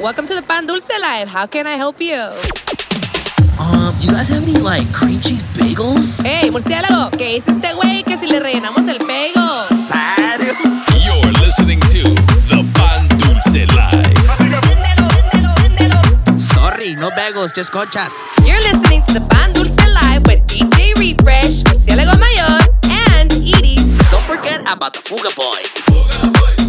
Welcome to the Pan Dulce Live. How can I help you? Um, do you guys have any like cream cheese bagels? Hey, murciélago, ¿qué dice este güey que si le rellenamos el pego? ¿Serio? You're listening to the Pan Dulce Live. Sorry, no bagels, just conchas. You're listening to the Pan Dulce Live with DJ Refresh, Murciélago Mayor, and Edie's. Don't forget about the Fuga Boys. The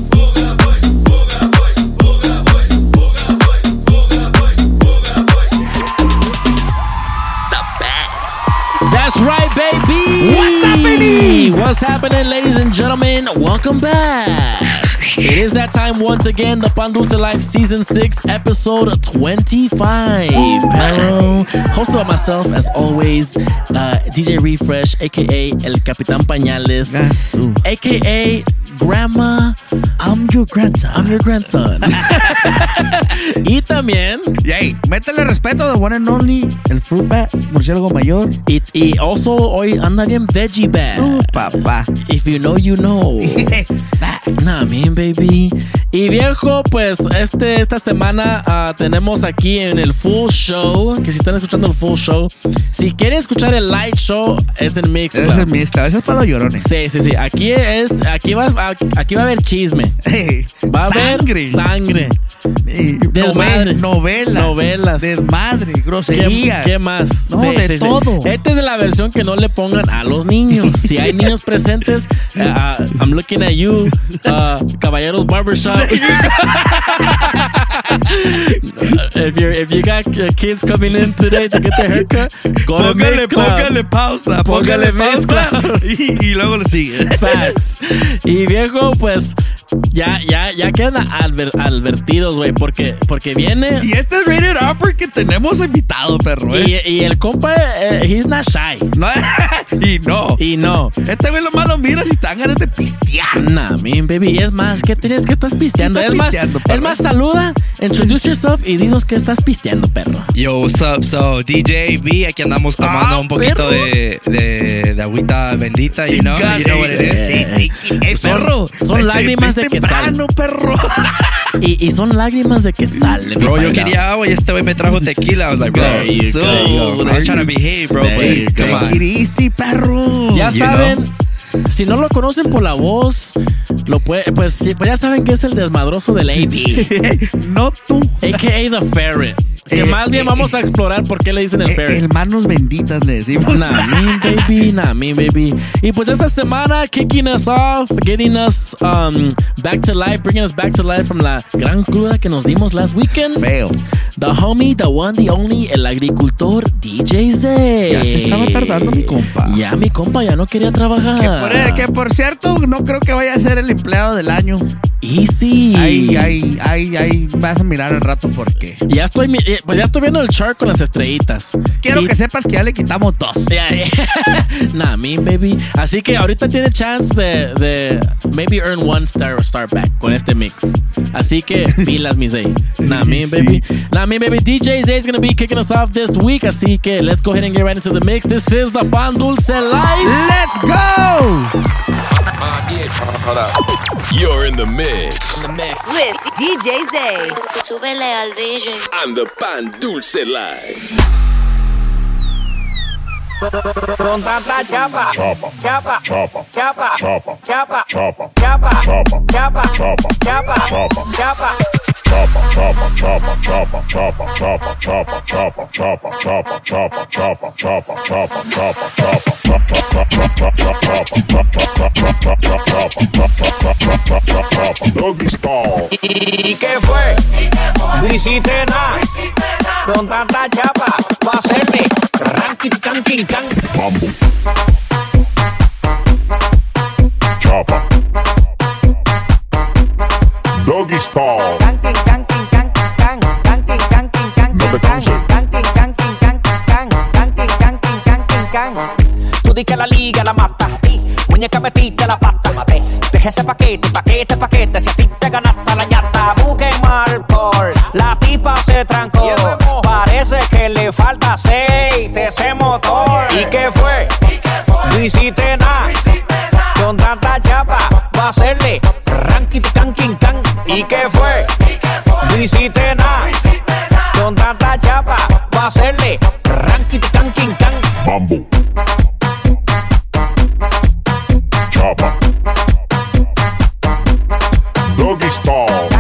That's right, baby. What's happening? What's happening, ladies and gentlemen? Welcome back. It is that time once again, the Pan Dulce Life Season 6, Episode 25. Pero, hosted by myself, as always, uh, DJ Refresh, aka El Capitan Pañales, aka Grandma, I'm your grandson. I'm your grandson. y también, Yay, métele respeto de one and only, el fruit bat, murciélago mayor. y, y also, hoy anda bien veggie bag. Oh, papá. If you know, you know. Facts. Nah, man, baby. Y viejo, pues este, esta semana ah, tenemos aquí en el full show. Que si están escuchando el full show, si quieren escuchar el light show, es en Mix. Es el mezcla, ese es para los llorones. Sí, sí, sí. Aquí es, aquí va, aquí va a haber chisme. Hey, Va a haber sangre. Eh, Desmadre. novelas. Novelas. Desmadre, ¿Qué, groserías. qué más? No, de todo. Esta es la versión que no le pongan a los niños. Si hay niños presentes, uh, uh, I'm looking at you, uh, Caballeros Barbershop. if you if you got kids coming in today to get their haircut, go Póngale, pausa, Póngale póngale pausa y luego lo sigue. Facts. Y riesgo, pues ya, ya, ya quedan adver- advertidos, güey, porque, porque viene Y este es rated R porque tenemos invitado, perro, y, ¿eh? y el compa, eh, he's not shy. No, y no. Y no. Este güey lo malo mira si te dan ganas de pistear. Nah, man, baby. Y es más, ¿qué tienes que estás pisteando? ¿Qué estás es más, pisteando, perro? es más, saluda, introduce yourself y dinos que estás pisteando, perro. Yo, what's up? So, DJ B, aquí andamos tomando Ah, un poquito de, de, de agüita bendita, you know? You know what it is? Sí, sí, sí, Son- perro. son Es- lágrimas es de temprano, perro. Y, y son lágrimas de quetzal. Bro, yo quería agua y este güey me trajo tequila. I was like, bro, There you so, go. I was trying to behave, bro, There but come Take on. it easy, perro. Ya You saben, si no lo conocen por la voz, lo puede, pues, sí, pues ya saben que es el desmadroso del AB, no tú. a.k.a. The Ferret. Que Eh, más bien eh, vamos a explorar por qué le dicen el Eh, Ferret. Hermanos benditas le decimos. Me baby, baby. Y pues esta semana, kicking us off, getting us um, back to life, bringing us back to life from la gran cruda que nos dimos last weekend. Feo. The homie, the one, the only, el agricultor DJ Z. Ya se estaba tardando mi compa. Ya mi compa ya no quería trabajar. Que por, que por cierto, no creo que vaya a ser el empleado del año. Easy. Ahí, ahí, ahí, ahí vas a mirar al rato por qué. Ya estoy, eh, pues ya estoy viendo el chart con las estrellitas. Quiero Y- que sepas que ya le quitamos dos. Ya. nah, me baby. Así que ahorita tiene chance de, de maybe earn one star or start back con este mix. Así que pilas, mi Zay. Nah, me baby. Nah, me baby. DJ Zay is gonna be kicking us off this week. Así que let's go ahead and get right into the mix. This is the Pan Dulce Live. ¡Let's go! You're in the mix. In the mix. With DJ Zay. Súbele al DJ. And the Pan Dulce Live. Chapa, chapa, chapa, chapa, chapa, chapa, chapa, chapa, chapa, chapa, chapa, chopper, chopper, chopper, chopper, chopper, chopper, chopper, chopper, chopper, chopper, chopper, chopper, chopper, chopper, chopper, chopper, Doggy Stall. ¿Y qué fue? No hiciste nada. Con tanta chapa, va a hacerle ranking, ranking, can. Mambo. Chapa. Doggy style. No te can. canses. Tú di que la liga la mata. Muñeca metiste la pata. Deja ese paquete, paquete, paquete. Si a ti te ganaste la ñata, busque mal por. La tipa se trancó. Parece que le falta aceite ese motor. ¿Y qué fue? No hiciste nada. Con tanta chapa, va a hacerle. ¿Y qué fue? No hiciste nada. Con tanta chapa, va a hacerle ranking, tanking, can. Bambo. Chapa. Doggy Style.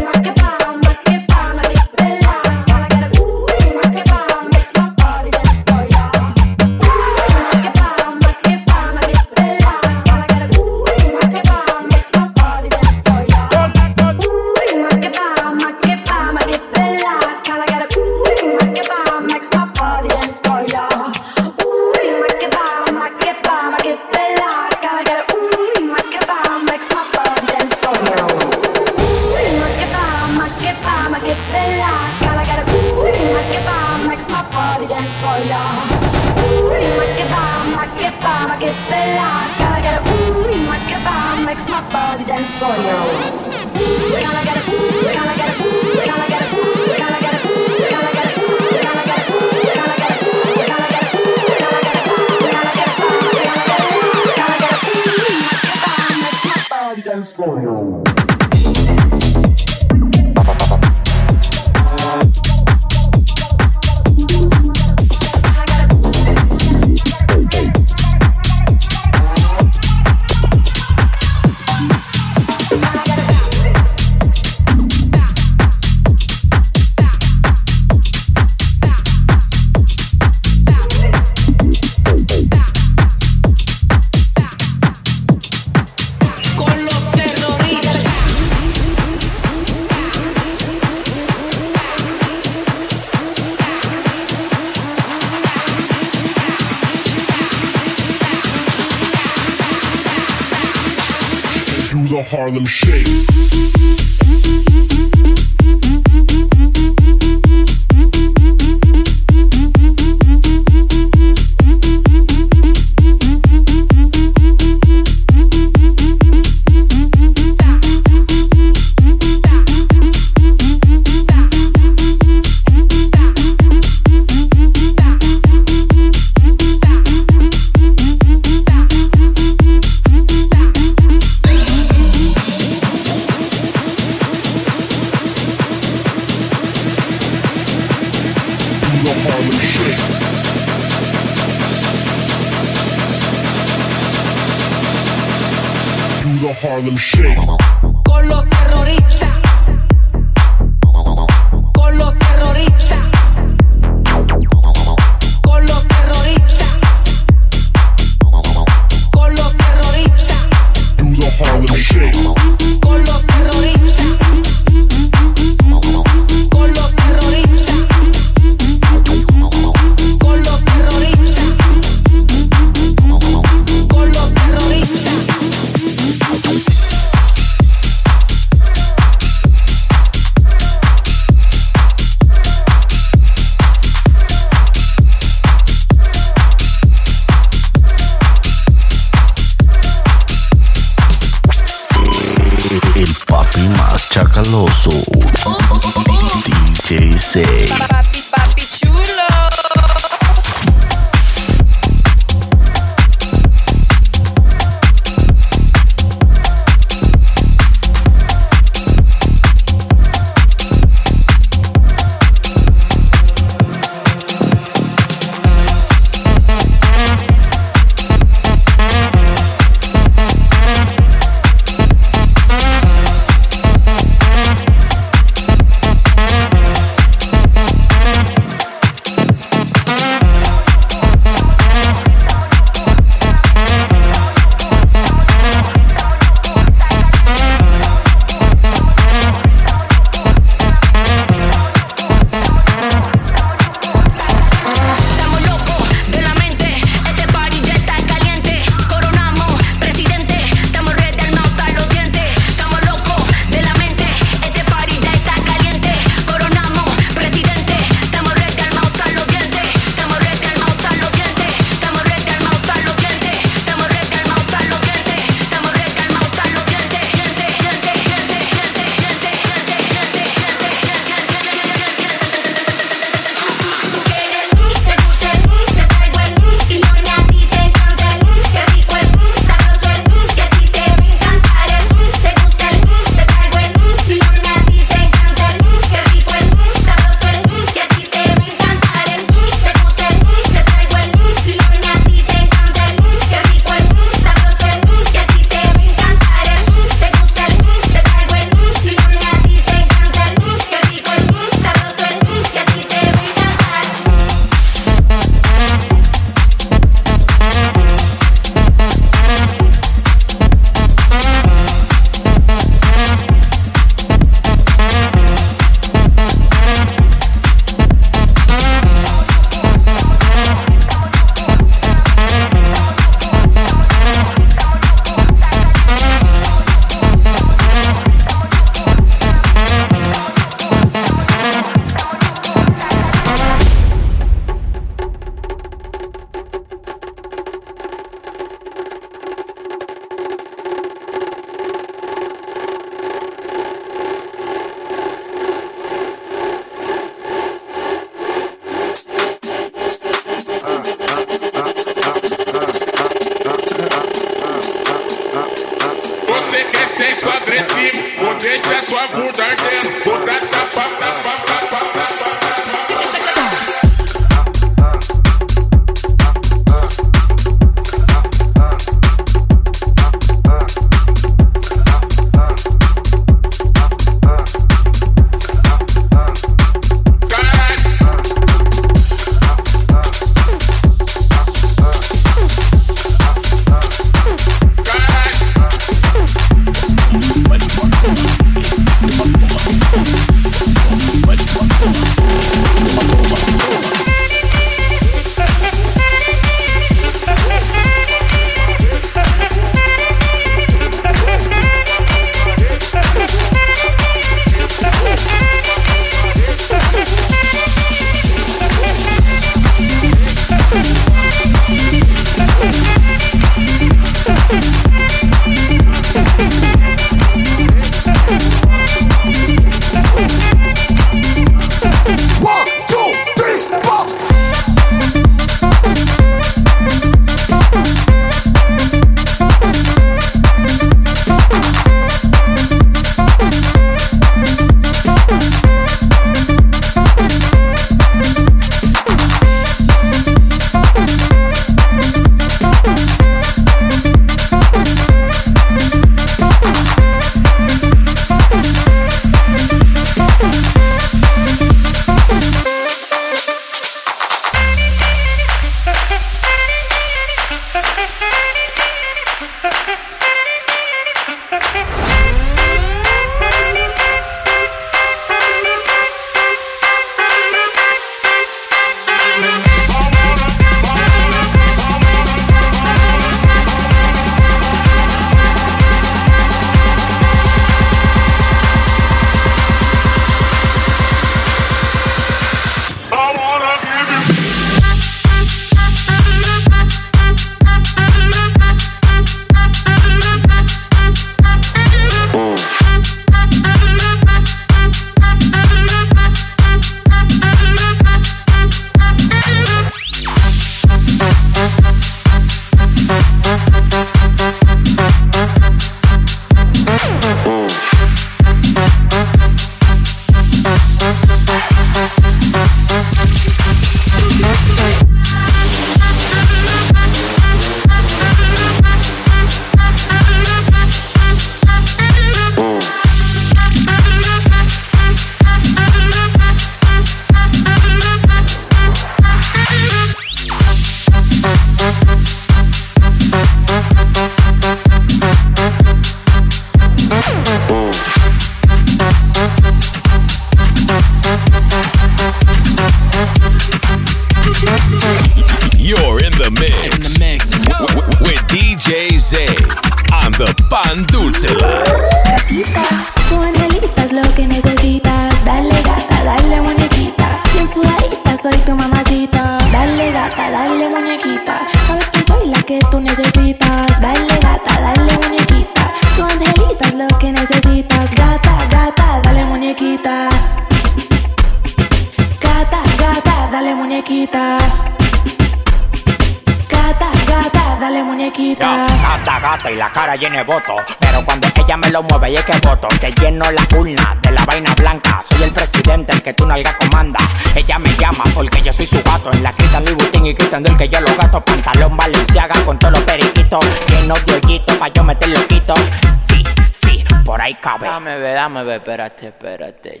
até, pera até.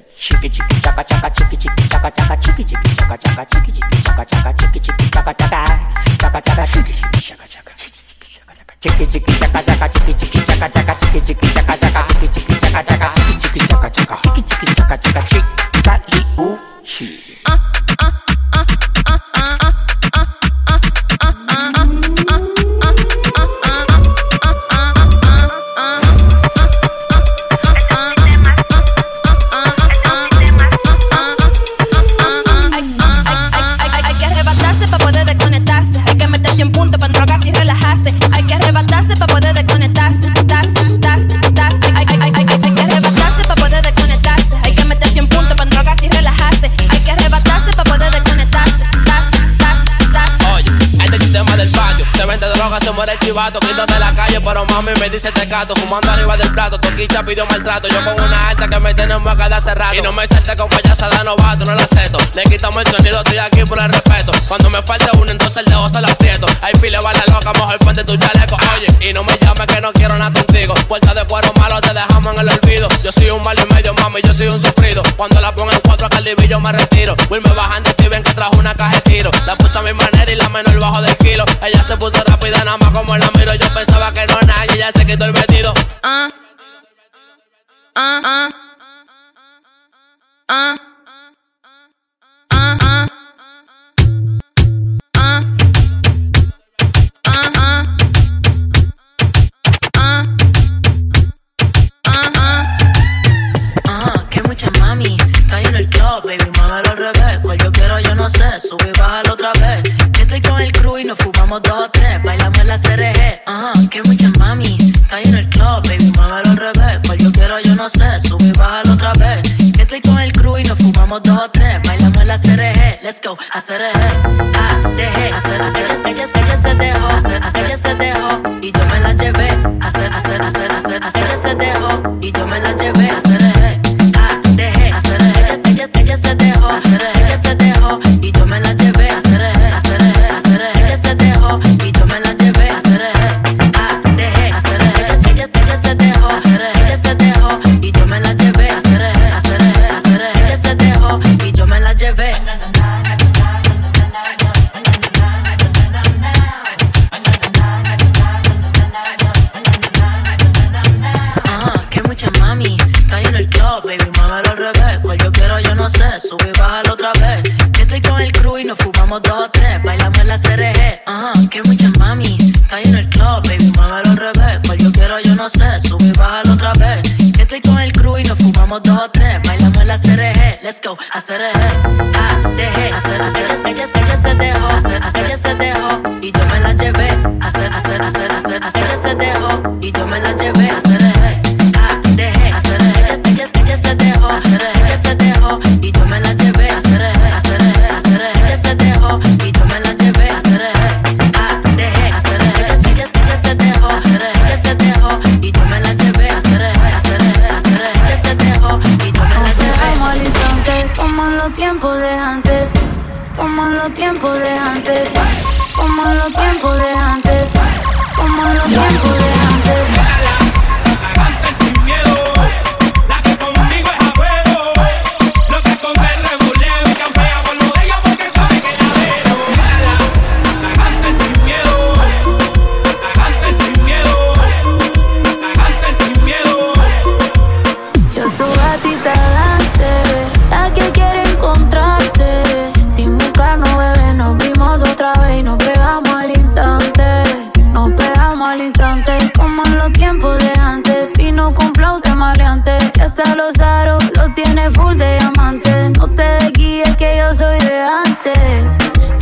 privado, quítate mami me dice te gato, fumando arriba del plato, toquicha pidió maltrato, yo con una alta que me tiene en de hace rato, y no me salte con payasa de novato, no la acepto, le quitamos el sonido, estoy aquí por el respeto, cuando me falta uno entonces el dedo se lo aprieto, ahí pile va la loca, mejor ponte tu chaleco, oye, y no me llames que no quiero nada contigo, puerta de cuero malo te dejamos en el olvido, yo soy un mal y medio mami, yo soy un sufrido, cuando la pongo en cuatro a yo me retiro, Will me bajan de ti, ven que trajo una caja de tiro, la puse a mi manera y la menor bajo del kilo, ella se puso rápida nada más como la miro, yo pensaba que no nada calle ya se quitó el vestido. Ah, ah, ah, mami. Caí en el club, baby, muévelo al revés. Cual yo quiero, yo no sé. Sube y bájalo otra vez. Que estoy con el crew y nos fumamos dos somos dos o tres. Bailamos la CRG, let's go, hacer A, ah, D, hacer, hacer. Soy de antes.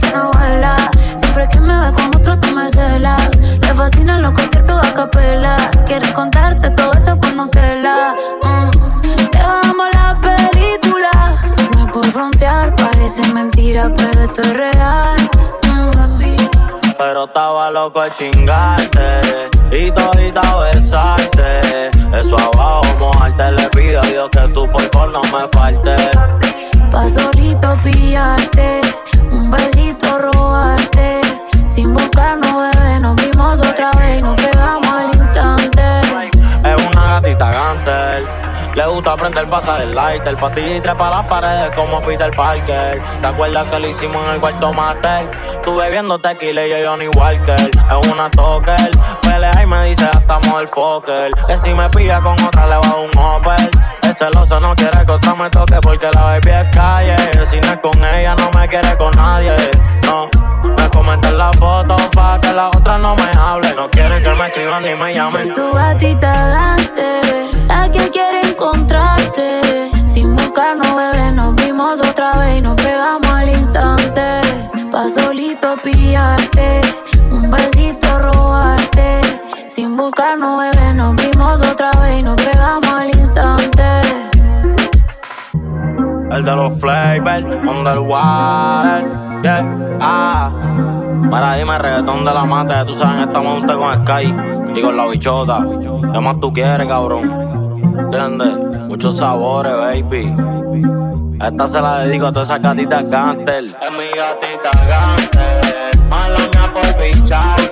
Que no vuela, siempre que me ve con otro tú me celas. Le fascinan los conciertos a capela. Quiere contarte todo eso con Nutella. Mm. Le bajamos la película. No por frontear, parece mentira, pero esto es real. Mm. Pero estaba loco de chingarte y todita besarte. Eso abajo, mojarte, le pido a Dios que tú por no me faltes. Pa' solito pillarte, un besito robarte. Sin buscarnos, bebé, nos vimos otra vez y nos pegamos al instante. Es una gatita gantel. Le gusta aprender pasar el lighter. Patilla y trepa las paredes como Peter Parker. ¿Te acuerdas que lo hicimos en el cuarto mater? Tú bebiendo tequila y yo Johnny Walker. Es una toker. Pelea y me dice hasta el Fokker. Que si me pilla con otra le va a un Opel. El celoso no quiere que otra me toque porque la baby es calle. Si no es con ella no me quiere con nadie. No. Me comentan la foto pa' que la otra no me hable. No quieren que me escriban ni me llamen. Es tu gatita gánster, la que quiere encontrarte. Sin buscarnos, bebé, nos vimos otra vez y nos pegamos al instante. Pa' solito pillarte, un besito robarte. Sin buscarnos, bebé, nos vimos otra vez y nos pegamos al instante. El de los flavors, underwater, yeah, ah. Para dime reggaetón de la mate, tú sabes, esta monte con Sky y con la bichota. ¿Qué más tú quieres, cabrón? ¿Entiendes? Muchos sabores, baby. Esta se la dedico a todas esas gatitas gantel. Es mi gatita gantel, mala mía por picharte.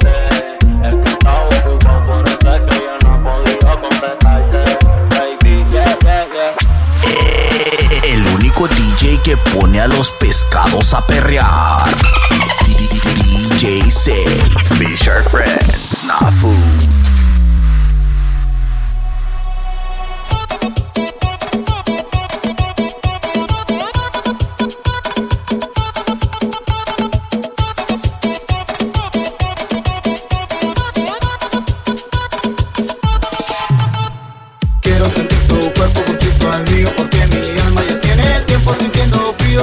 DJ que pone a los pescados a perrear. DJ Safe. Fisher Friends. Snafu.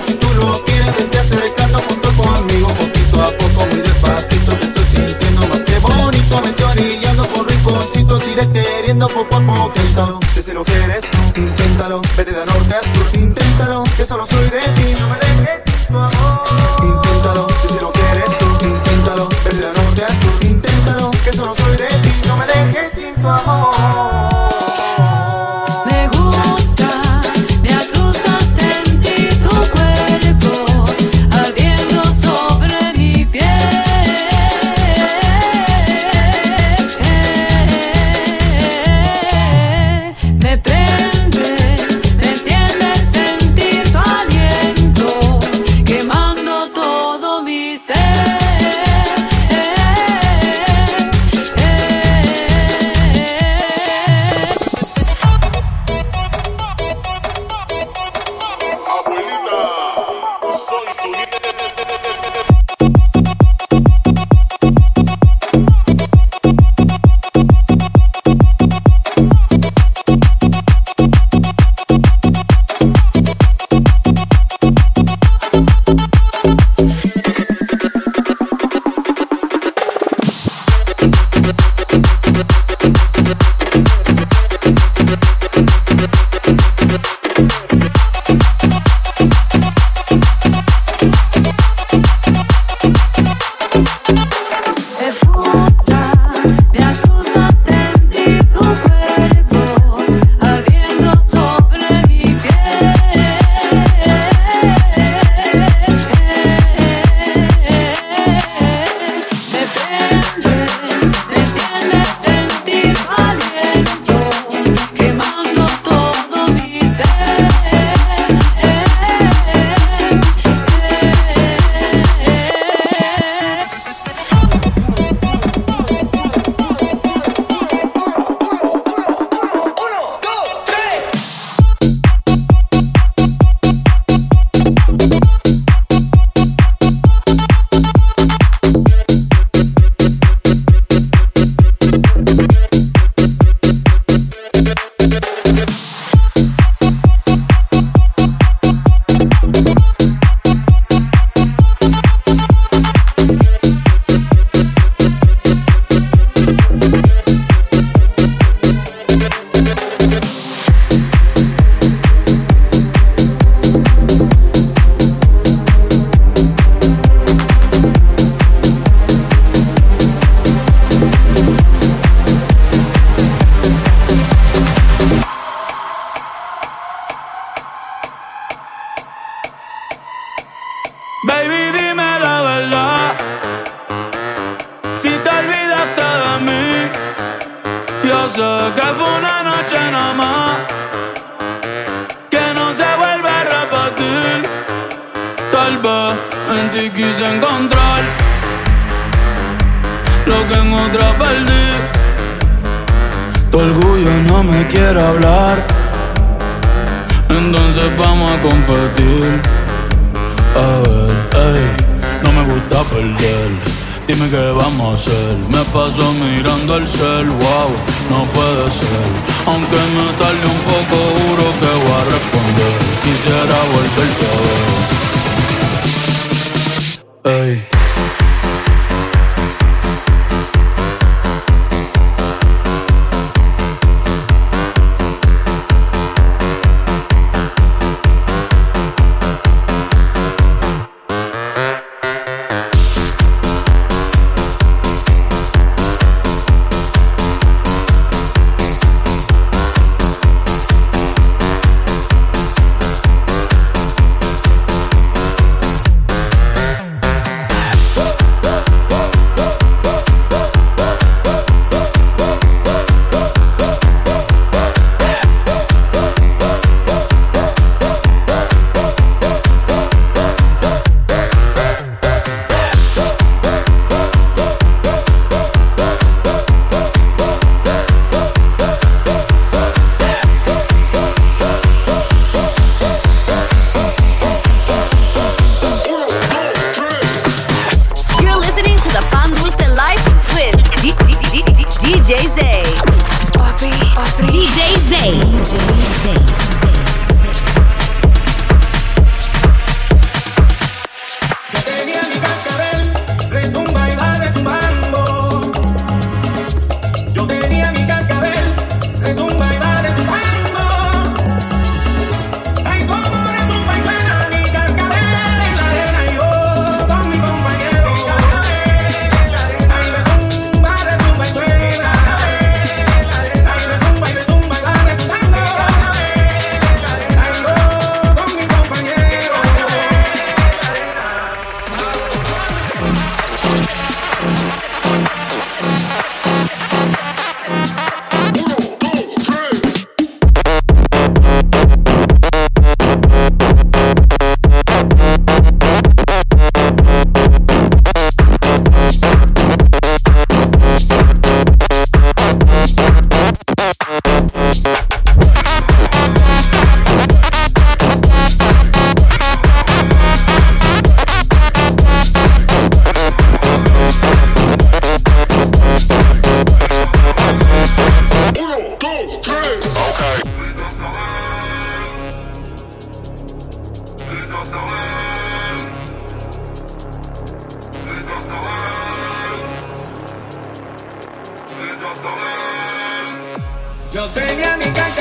Si tú lo quieres vente acercando junto conmigo poquito a poco muy despacito te estoy sintiendo más que bonito me estoy orillando por rinconcito te iré queriendo poco a poquito. Si si lo quieres tú inténtalo vete de norte a sur inténtalo que solo soy de ti. No me dejes sin tu amor. Inténtalo si si lo quieres tú inténtalo vete de norte a sur inténtalo que solo soy de ti. No me dejes sin tu amor en ti quise encontrar lo que en otra perdí. Tu orgullo no me quiere hablar, entonces vamos a competir. A ver, ey, no me gusta perder. Dime qué vamos a hacer. Me paso mirando el cel, wow, no puede ser. Aunque me tarde un poco, juro que voy a responder. Quisiera volverte a ver. Ey. Yo tenía mi cascabel,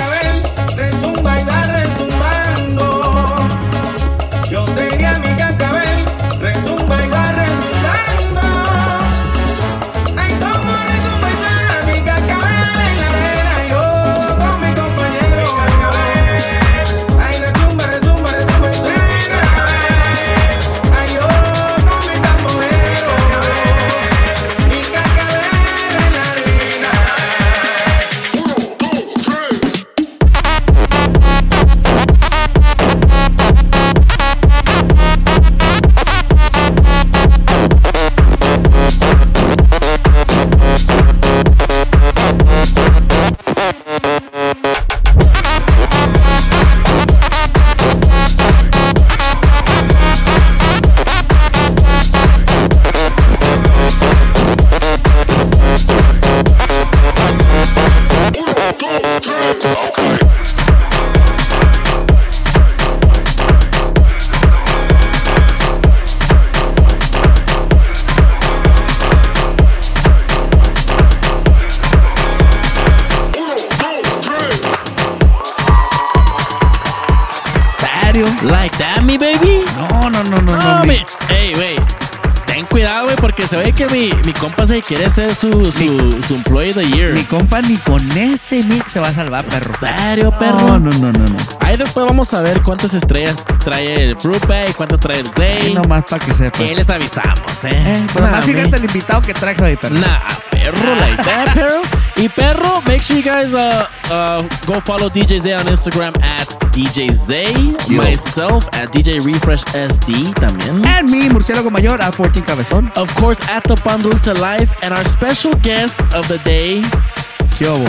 quiere ser su, su, su Employee of the Year. Mi compa ni con ese mix se va a salvar, perro. ¿En serio, perro? No, no, no, no, no. Ahí después vamos a ver cuántas estrellas trae el Fruit Bay, cuántas trae el Zay. Ahí nomás para que sepa. Y les avisamos, eh. Eh, mi. fíjate el invitado que traje hoy, perro. Nah, perro, like that, perro. Y perro, make sure you guys uh, uh, go follow DJ Zay on Instagram at DJ Zay. Yo. Myself at DJ Refresh SD también. And me, Murciélago Mayor, a 14 Cabezón. Of course, at the Pan Dulce Life. And our special guest of the day,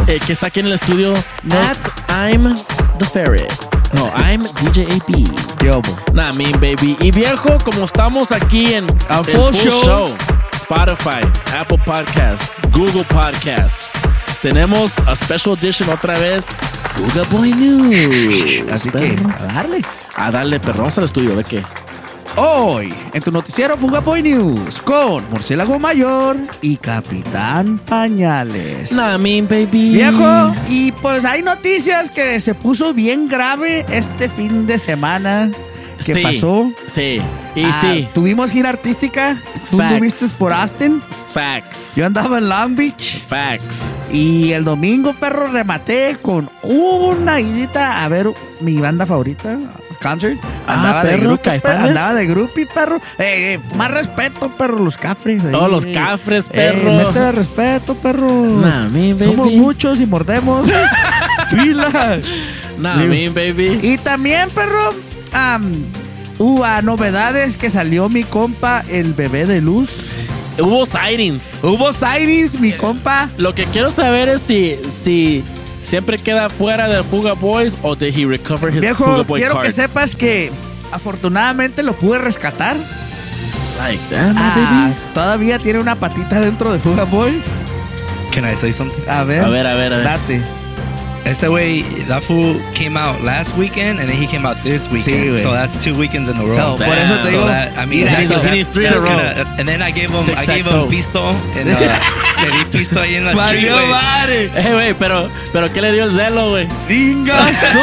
eh, que está aquí en el estudio, at I'm the Ferret. No, I'm DJ. ¿Qué hubo? Nah, mean baby. Y viejo, como estamos aquí en A en full show. Spotify, Apple Podcasts, Google Podcasts. Tenemos a special edition otra vez, Fuga Boy News. Así que, a darle. A darle, perro. Vamos al estudio, ¿de qué? Hoy, en tu noticiero Fuga Boy News, con Murciélago Mayor y Capitán Pañales. Nah, mean baby. Viejo, y pues hay noticias que se puso bien grave este fin de semana que Sí, pasó. Sí, y Ah, sí. Tuvimos gira artística. Tú estuviste por Austin. Facts. Yo andaba en Long Beach. Facts. Y el domingo, perro, rematé con una idita a ver mi banda favorita, Concert. Ah, Andaba de perro, grupo, perro. Andaba de grupo y perro. Eh, eh, más respeto, perro, los cafres. ahí. Todos los cafres, Eh, perro. métele respeto, perro. Nah, me, baby. Somos muchos y mordemos. Pila. Nah, baby. Y también, perro, ah, novedades que salió mi compa, el bebé de luz. Hubo sightings. Hubo sightings, mi compa. Lo que quiero saber es si, si siempre queda fuera de Fuga Boys o did he recover his Fuga Boy quiero card. que sepas que afortunadamente lo pude rescatar. Like that, my Ah, todavía tiene una patita dentro de Fuga Boy. Can I say something? A ver. A ver, a ver, a ver. Date. Ese way, that fool came out last weekend and then he came out this weekend. güey. so that's two weekends in a row. So, por eso te So digo, that, I mean, mira, so- needs three in a row. gonna- and then I gave him, I gave him pisto and uh, le di pisto ahí en la street, güey. madre. Eh, güey, pero, pero ¿qué le dio el celo, güey? Dingazo.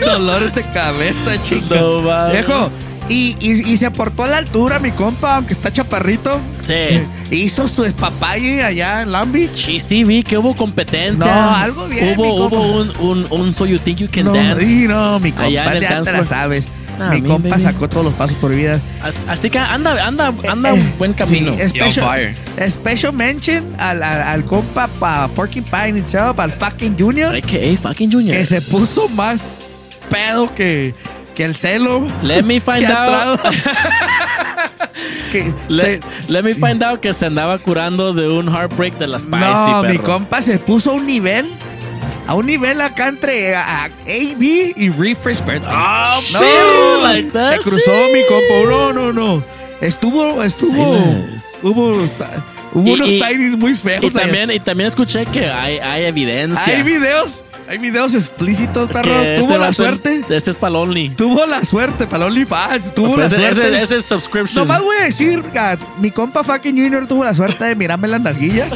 Dolores de cabeza, chico. No. Viejo. Y, y, y se portó a la altura, mi compa, aunque está chaparrito. Sí. Hizo su espapalle allá en Long Beach. Y sí vi que hubo competencia. No, algo bien, Hubo, mi compa. hubo un, un, un So You Think You Can no, Dance. sí, no, mi compa, allá en el te la sabes. Mi compa baby. sacó todos los pasos por vida. As- Así que anda, anda, anda Eh, un buen camino. Sí, special, fire. special mention al, al, al compa pa Porcupine itself, al fucking Junior, AKA fucking Junior. que se puso más pedo que, que el celo. Let me find out. que Let, se- let me find out que se andaba curando de un heartbreak de la Spicy, no, mi compa se puso a un nivel. A un nivel acá entre a- a AB y Refresh Birthday. Ah, No, like that se cruzó shit. mi compa. No, no, no. Estuvo, estuvo. Hubo, hubo Y- unos y- muy feos. Y también, y también escuché que hay, hay evidencia. Hay videos, hay videos explícitos, perro. que Tuvo la suerte. Ese es para Only. Tuvo la suerte para el OnlyFans. Tuvo Pues la ese, suerte. ese, es subscription. Nomás voy a decir, que mi compa fucking Junior tuvo la suerte de mirarme las nalguillas.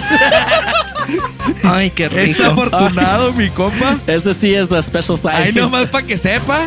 Ay, qué es rico. afortunado, mi compa. Ese sí es a special size. Ahí nomás para que sepa.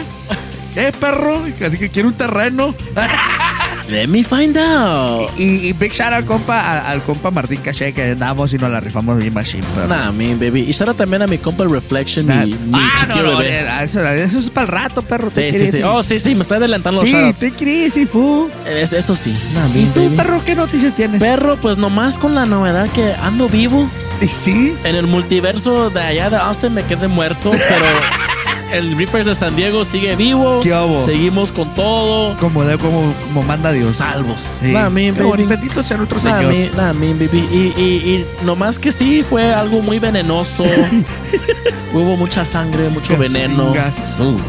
¿Qué, perro? Así que quiere un terreno. Let me find out. Y, y big shout al compa, al, compa Martín Caché que andamos y nos la rifamos bien machine, perro. Nah, me, baby. Y out también a mi compa Reflection, Nah. mi, mi ah, chiquillo no, no, bebé. eh, eso, eso es para el rato, perro. Sí, sí, sí. Oh, sí, sí, me estoy adelantando los sí, take it easy, fu. Es- eso sí. Nah, ¿Y tú, baby. perro, qué noticias tienes? Perro, pues nomás con la novedad que ando vivo. Y sí. En el multiverso de allá de Austin me quedé muerto, pero el Reefers de San Diego sigue vivo. ¿Qué hubo? Seguimos con todo. Como, de- como, como manda Dios. Salvos. Sí. Nah, baby. Bendito sea nuestro Nah, Señor. nah, baby. Y, y, y nomás que sí, fue algo muy venenoso. Hubo mucha sangre, mucho veneno.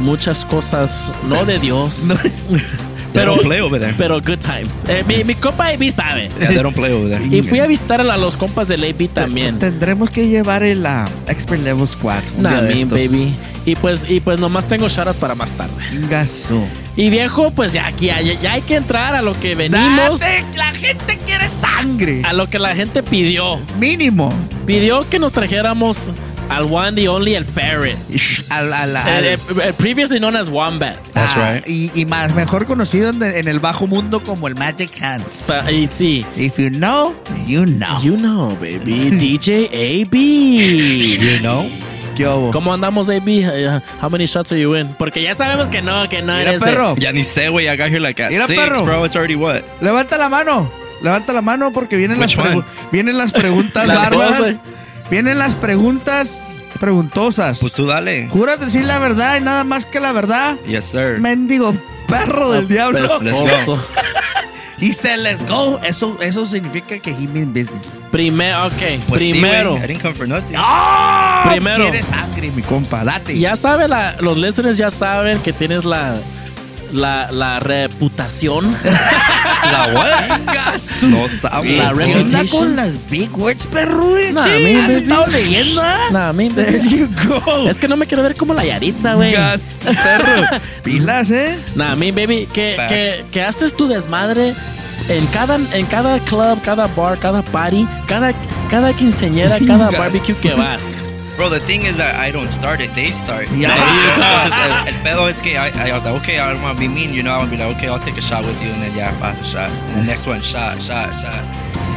Muchas cosas no de Dios. They don't play over there. Pero good times. Eh, mi, mi compa AB sabe. Yeah, they don't play over there. Y fui a visitar a los compas del AB también. Tendremos que llevar el ah, Expert Level Squad. Nah, día de me, estos. baby. Y pues, y pues nomás tengo shoutouts para más tarde. Gasú. Y viejo, pues ya aquí ya, ya hay que entrar a lo que venimos. Date, la gente quiere sangre. A lo que la gente pidió. Mínimo. Pidió que nos trajéramos al one and only el Ferret. Al, al- al- El, el- el previously known as Wombat. That's ah, right. Y, y más, mejor conocido en, en el bajo mundo como el Magic Hands. Pa- Y sí. If you know, you know. You know, baby. DJ AB. You know? ¿Qué hubo? ¿Cómo andamos, AB? Uh, how many shots are you in? Porque ya sabemos que no, que no Mira, eres de- perro. Ya ni sé, güey. I got here like at Mira, six, perro. bro. It's already what? Levanta la mano. Levanta la mano porque vienen, las, Which pregu- vienen las preguntas Las bárbaras. Vienen las preguntas preguntosas. Pues tú dale. ¿Juras decir la verdad y nada más que la verdad? Yes, sir. Mendigo perro del diablo. Let's- let's go. Y se let's go. Eso, eso significa que he mean business. Primero, ok. Pues sí, primero. güey. I didn't come for nothing. ¡Ah! Primero. Quiere sangre, mi compa. Date. Ya sabe, la, los listeners ya saben que tienes la, la, la reputación. ¿La what? No sabe. La ¿Qué onda reputation. con las big words, perro? Nah, Sí, mi ¿Has baby. estado leyendo? ah? Nah, mi There baby. you go. Es que no me quiero ver como la Yaritza, güey. Gas, perro. Pilas, ¿eh? Nah, mi baby, que, Facts. que, que haces tu desmadre en cada, en cada club, cada bar, cada party, cada, cada quinceañera, cada Gas. barbecue que vas. Bro, the thing is that I don't start it, they start. Yeah. Entonces, el, el pedo es que I, I was like, okay, I don't want to be mean, you know, I want to be like, okay, I'll take a shot with you, and then yeah, pass a shot. And the next one, shot, shot, shot.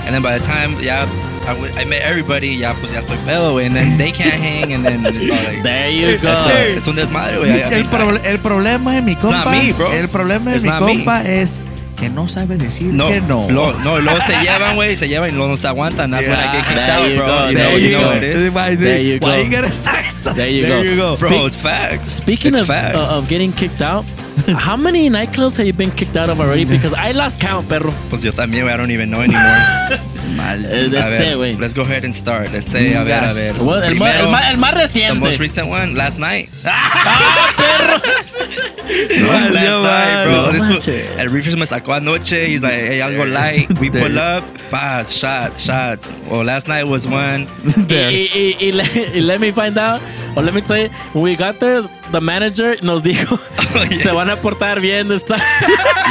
And then by the time, yeah, I, w- I met everybody, yeah, pues ya estoy pedo, güey, and then they can't hang, and then it's all like, There you go. it's, a, it's un desmadre, güey. I- I El, mean, el problema de mi compa. me, bro. El problema de mi compa es que no sabe decir No, que no. Lo, no, luego se llevan, güey, se llevan y luego no se aguantan. That's when I get kicked There out, you bro. go, you know, there you go. is. Why, There you why go. you gotta start? There you there go. you go. Bro, Speak- it's facts. Speaking it's of, facts. uh, of getting kicked out, how many nightclubs have you been kicked out of already? Because I lost count, perro. Pues yo también, güey, I don't even know anymore. Mal. Let's ver, say, güey. Let's go ahead and start. Let's say, a ver, a ver. Well, el, ma- el, más the most reciente. recent one, last night. Last night, bro. No This was, el Reefers me sacó anoche. He's like, hey, algo light. We pull up, pass, shots, shots. Well, last night was one. Y, y, y, le- y let me find out, or let me tell you, when we got there, the manager nos dijo, Oh, yeah. se van a portar bien this time.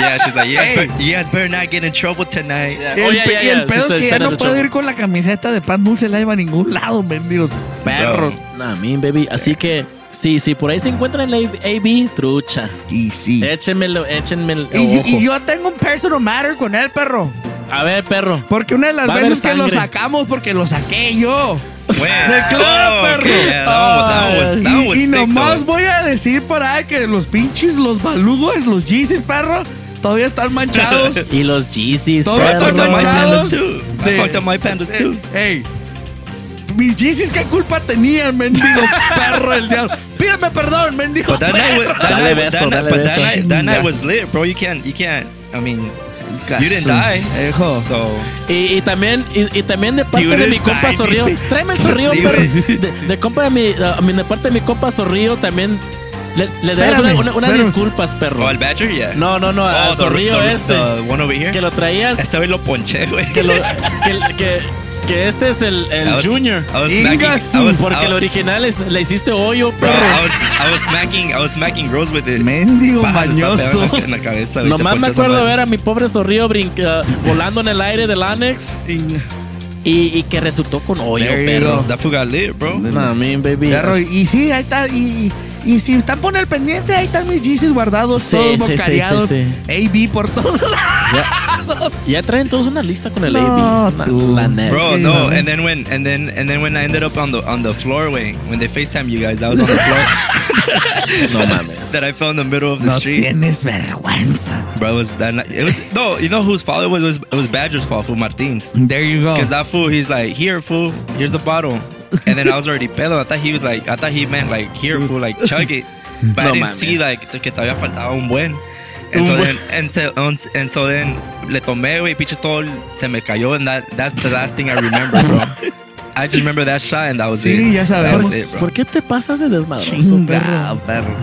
Yeah, she's like, better, you guys better not get in trouble tonight. Yeah. Y Oh, el, yeah, pe- yeah, y el yeah. pedo es que ya no puedo trouble. ir con la camiseta de pan dulce live a ningún lado, mendigos perros. Nah, mean, baby. Así que, sí, sí, por ahí se encuentran el AB, trucha. Y sí. Échenmelo, échenme el Y, ojo. y yo tengo un personal matter con él, perro. A ver, perro. Porque una de las Va a haber veces que lo sangre. sacamos, porque lo saqué yo. De club, oh, perro. okay, yeah, that that was, that Y, was y sick, nomás though. voy a decir por ahí que los pinches, los balugos, los Yeezys, perro, todavía están manchados. Y los Yeezys, Todavía perro. están My manchados. pandas too. I fucked up my pandas too. Ey, mis Yeezys, ¿qué culpa tenían, mendigo perro el diablo? Pídeme perdón, mendigo But that night, was, that Dale night, beso, that dale but that night, that night was lit, bro. You can't, you can't. I mean, you didn't die. Ejo. So Y, y también, y, y también de parte de mi compa dice. Tráeme el sí, perro. De, de compa de mi, uh, de parte de mi compa Zorrillo también. Le, le debes una- una- unas espérame. disculpas, perro. Oh, al Badger, yeah. No, no, no, al Zorrillo the- este. The one over here. Que lo traías. Esta vez lo ponché, güey. Que, lo, que, que, que este es el, el I was- Junior. I. I was, Porque I el original es- le hiciste hoyo, bro, perro. I was, I was smacking, I was smacking Rose with it. Mendigo mañoso. En la cabeza, Nomás me acuerdo ver a mi pobre Zorrillo brinca, volando en el aire del Anex y, y que resultó con hoyo, There you perro. go. That got lit, bro. Nah, mean, baby. Perro, y sí, ahí está. Y, y si están por el pendiente, ahí están mis Yeezys guardados, Sí, todos sí, sí, bocareados. sí, AB por todos lados. Ya traen todos una lista con el No, AB. Tú. La net. Bro, Sí, no, no. and then when and then and then when I ended up on the on the floor way when they FaceTime you guys, I was on the floor. No mames. that I fell in the middle of the No street. tienes vergüenza. Bro, it was that night. It was no, you know whose fault it was? It was, it was Badger's fault, fool Martin's. There you go. Because that fool, he's like, here, fool, here's the bottle. And then I was already pedo. I thought he was like, I thought he meant like, here, fool, like, chug it. But No, I didn't mames. see like que todavía faltaba un buen. And so buen. then, and so, and so then, le tomé, güey, pinche todo, se me cayó, and that, that's the last thing I remember, bro. I just remember that shot, and that was Sí, it. ya That sabemos. was it, bro. ¿Por qué te pasas de desmadroso, Chinga, perro? perro.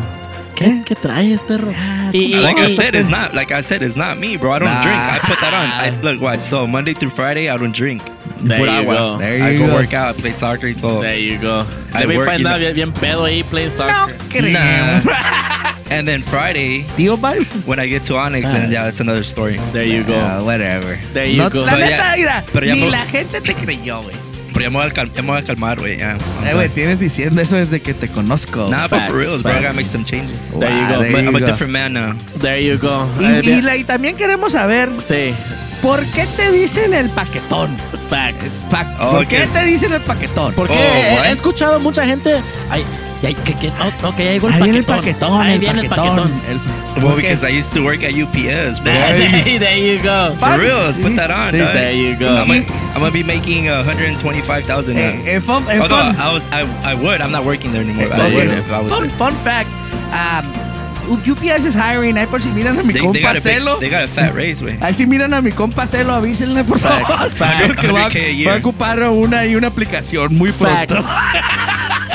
¿Qué, ¿Eh? ¿Qué traes, perro? Y, y- Like I y- said, it's not. Like I said, it's not me, bro. I don't Nah. drink. I put that on. I look, watch. So Monday through Friday, I don't drink. There Put you agua. go. There I you go, go. work out, play soccer y todo. There you go. I Let me work, find you out bien, bien pedo ahí playing soccer. Nah. and then Friday, Tío vibes. when I get to Onyx, then yeah, that's another story. There you go. Yeah, whatever. There you No, go. La Pero neta, mira, pero ya ni me- la gente te creyó, güey. Pero ya me voy a, cal- ya me voy a calmar, güey. Yeah. I'm Eh, güey, tienes diciendo eso desde que te conozco. Nah, but Facts, for real, bro, I gotta make some changes. There you Wow, go. there But you I'm a go. different man now. There you go. Y, Eh, y la- y también queremos saber Sí. ¿Por qué te dicen el paquetón? Facts. Pa- Oh, ¿Por qué te dicen el paquetón? Porque Oh, he- escuchado mucha gente. Ay, ay, que, que, no, ok, ahí Ahí viene el paquetón. paquetón, Ahí el viene el paquetón. paquetón. El- Well, ¿por qué? because I used to work at UPS, bro. there, there you go. For real, let's put that on. dog. There you go. I'm gonna, I'm gonna be making uh, 125,000. now. Eh, eh, fun, eh, Although fun- I was, I, I would. I'm not working there anymore. I There would if I was Fun, there. fun fact. Um, UPS is hiring. Ahí por si miran a mi They, they compa a Celo. big, they got a fat raise, way. Ahí si miran a mi compa Celo, avísenle por favor. Facts, facts. que va, 100K a va a ocupar una y una aplicación muy pronto. Facts.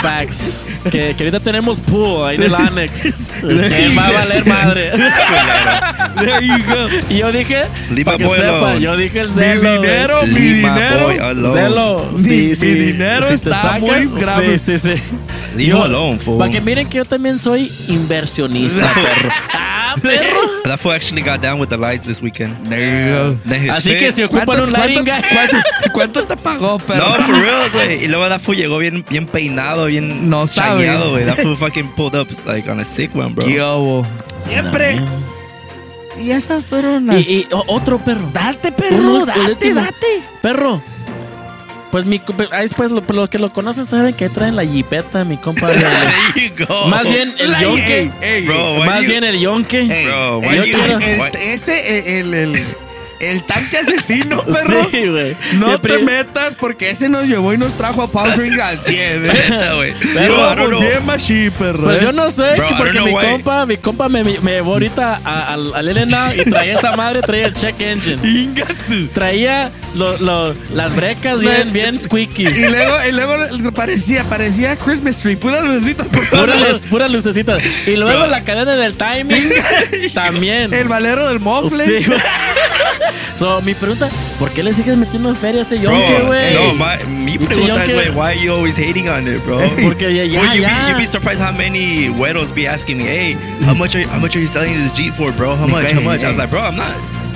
Facts. Que, que ahorita tenemos pool ahí del Annex. que va a valer madre. There you go. Y yo dije, Leave para que boy sepa, alone. yo dije el Mi celo. güey. dinero, mi my dinero. Celo. Mi- Sí, mi sí. dinero Si está sacan, muy grave. Sí, sí, sí. Leave him alone. Para que miren que yo también soy inversionista, perro. Ah, perro. That fool actually got down with the lights this weekend. There you go. Así que si ocupan un lighting guy. cuánto, cuánto te pagó, perro? No, for real, güey. Y luego that fool llegó bien, bien peinado, bien No shagueado, güey. That fool fucking pulled up like on a sick one, bro. ¿Qué hubo? Siempre. Y esas fueron Y, las... y o- otro perro. Date, perro, date, date. Perro. Pues mi compa- ahí después lo, los que lo conocen saben que traen la jipeta, mi compa. de- There you go. Más bien el La- yonke. Más bien el yonke. Bro, el- why yo you- quiero- el- ese, el, el, tanque asesino, perro. Sí, güey. No te pri- metas porque ese nos llevó y nos trajo a Power Ring al 100. ¿eh? Neta, güey. Pero, bien machi, perro. Pues ¿eh? yo no sé, Bro, que I porque mi why. compa, mi compa me, me llevó ahorita a- al al Elena y traía esa madre, traía el check engine. Ingasu. Traía lo- lo- las brecas bien, bien squeakies. Y luego, y luego parecía, parecía Christmas tree, puras lucecitas por Puras, puras lucecitas. Y luego la cadena del timing también. El valero del mofle. Sí. So, mi pregunta, ¿por qué le sigues metiendo feria a ese yonke, güey? no, my, mi pregunta es, güey, why are you always hating on it, bro? Porque ya, ya, Well, you, ya. Be, you be surprised how many güeros be asking me, hey, how much are you, how much are you selling this Jeep for, bro? How much? How much? I was like, bro, I'm not,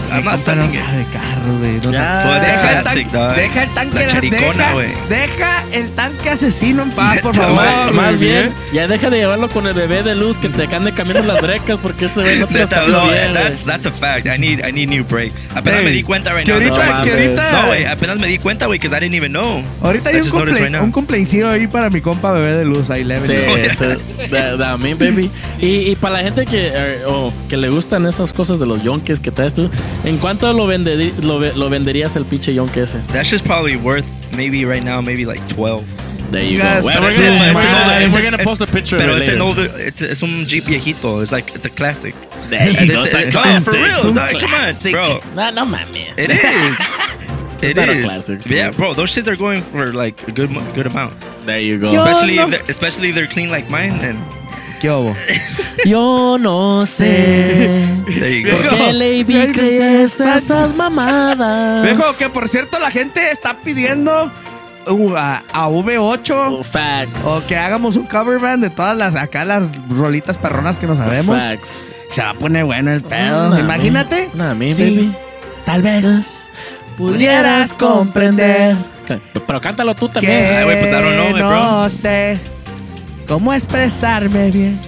Compa no sabe carro, güey. No Ya. sabe- Pues, deja, el tanque, deja el tanque, La deja, güey. deja el tanque asesino en paz, por favor. güey, Más bien, ya deja de llevarlo con el bebé de luz que te ande cambiando las brecas porque ese güey no te las no, bien. that's, that's a fact. I need, I need new brakes. Apenas Hey, me di cuenta right que now. ahorita, No que ahorita, No, güey, apenas me di cuenta, güey, because I didn't even know. ahorita hay I un, cumple, right un cumpleaños ahí para mi compa bebé de luz, ahí leve. Sí, baby. Y, y para la gente que, eh, o que le gustan esas cosas de los yonkes que traes tú, ¿en cuánto lo, venderi- lo, ve- lo venderías el pinche yonke ese? That's just probably worth maybe right now, maybe like 12. There you Yes, go. Well, we're gonna, an we're older- gonna- it's we're gonna post a picture Pero of it it's an later. older, it's, it's un Jeep viejito. It's like, it's a classic. There And you go. it's- It's a no, classic. for real. It's un it's come on, classic. bro. No, no man. It is. It not a classic, Yeah, bro. bro. Those shits are going for like a good, good amount. There you go. Yo Especially, no- if they're, especially if they're clean like mine. Then ¿Qué hubo? Yo no sé por qué Lady crees esas mamadas. Viejo, que por cierto la gente está pidiendo uh, a, a V8 Oh, Facts. o que hagamos un cover band de todas las acá las rolitas perronas que nos sabemos. Facts. Se va a poner bueno el pedo. Imagínate. Me, Sí, baby. Tal vez pudieras comprender Pero cántalo tú que también. Ay, güey, pues, eh, bro. no sé cómo expresarme bien.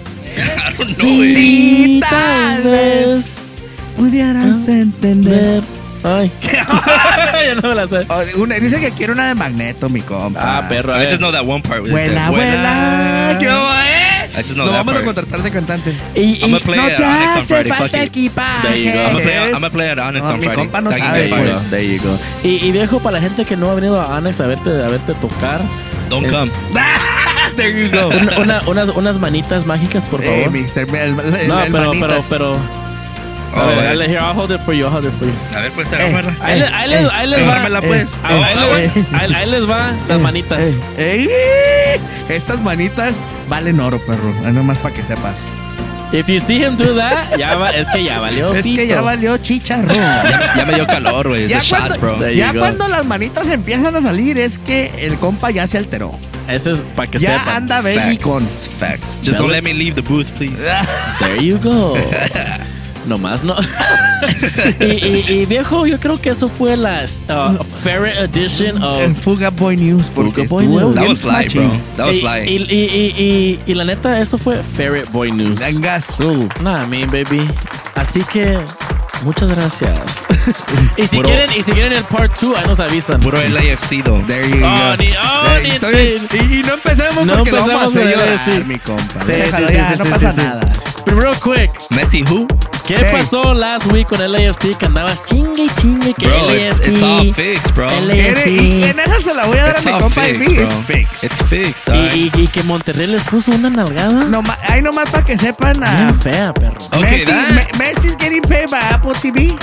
Know. Sí. Sí, tal tal vez. Pudieras entender. Ay. Yo no me la sé. Oh, una- dice que quiere una de magneto, mi compa. Ah, perro. a I just know that one part. Vuela, vuela. ¿Qué es? I just know Lo that vamos a part. contratar de cantante. Y, I'm y- gonna play no it te Onyx hace falta equipaje. There you go. I'm gonna play. I'm it on Onyx No, on mi Friday. compa no sabe, pues. There you go. Y, y viejo, para la gente que no ha venido a Annex a verte, a verte tocar, Don't Eh, come. Una- una- unas, unas manitas mágicas, por Eh, favor. mister, el, el- no, el pero, pero, pero. Oh, a ver, eh. dale, here, I'll hold it for you, I'll hold it for you. A ver, pues, Eh. Ahí, le- ahí les, ahí les va. Pues. Eh, ahí, les- ahí- ahí les va las manitas. Eh, ey, esas manitas valen oro, perro. Eh, Nomás para que sepas. If you see him do that, ya va, es que ya valió. es que ya valió chicharrón. Ya, ya me dio calor, güey. Ya shots, cuando, bro. Ya las manitas empiezan a salir es que el compa ya se alteró. Eso es para que ya sepan. anda baby con. Facts. Just don't let me leave the booth, please. There you go. Nomás no. y, y- y, viejo, yo creo que eso fue la uh, Ferret Edition of. Fuga Boy News. Fuga Boy News. That was light, machín. bro. That was y, light. y, y, y, y- y la neta, eso fue Ferret Boy News. Venga, su. Nah, I mean, baby. Así que Muchas gracias. y, si quieren, y si quieren el part 2, ahí nos avisan. Puro LAFC, though. There you Oh, go. ni- oh, ni- está bien. y, y no empecemos No porque lo vamos a empezamos hacer con el llorar, LAFC. mi compa. Sí, Déjalo sí, ya, sí, no sí, pasa sí, sí. nada. Pero real quick, Messi, who? ¿Qué Hey. pasó last week con el LAFC? Que andabas chingue y chingue que Bro, it's, LAFC. it's all fixed, bro. LAFC. Y, y en esa se la voy a dar It's a mi compa fixed, Ivy. bro. Es fix. It's fixed, Y, y- y que Monterrey les puso una nalgada. No, ahí nomás para que sepan. Bien fea, perro. Okay, Messi, that- Messi's getting paid by Apple TV.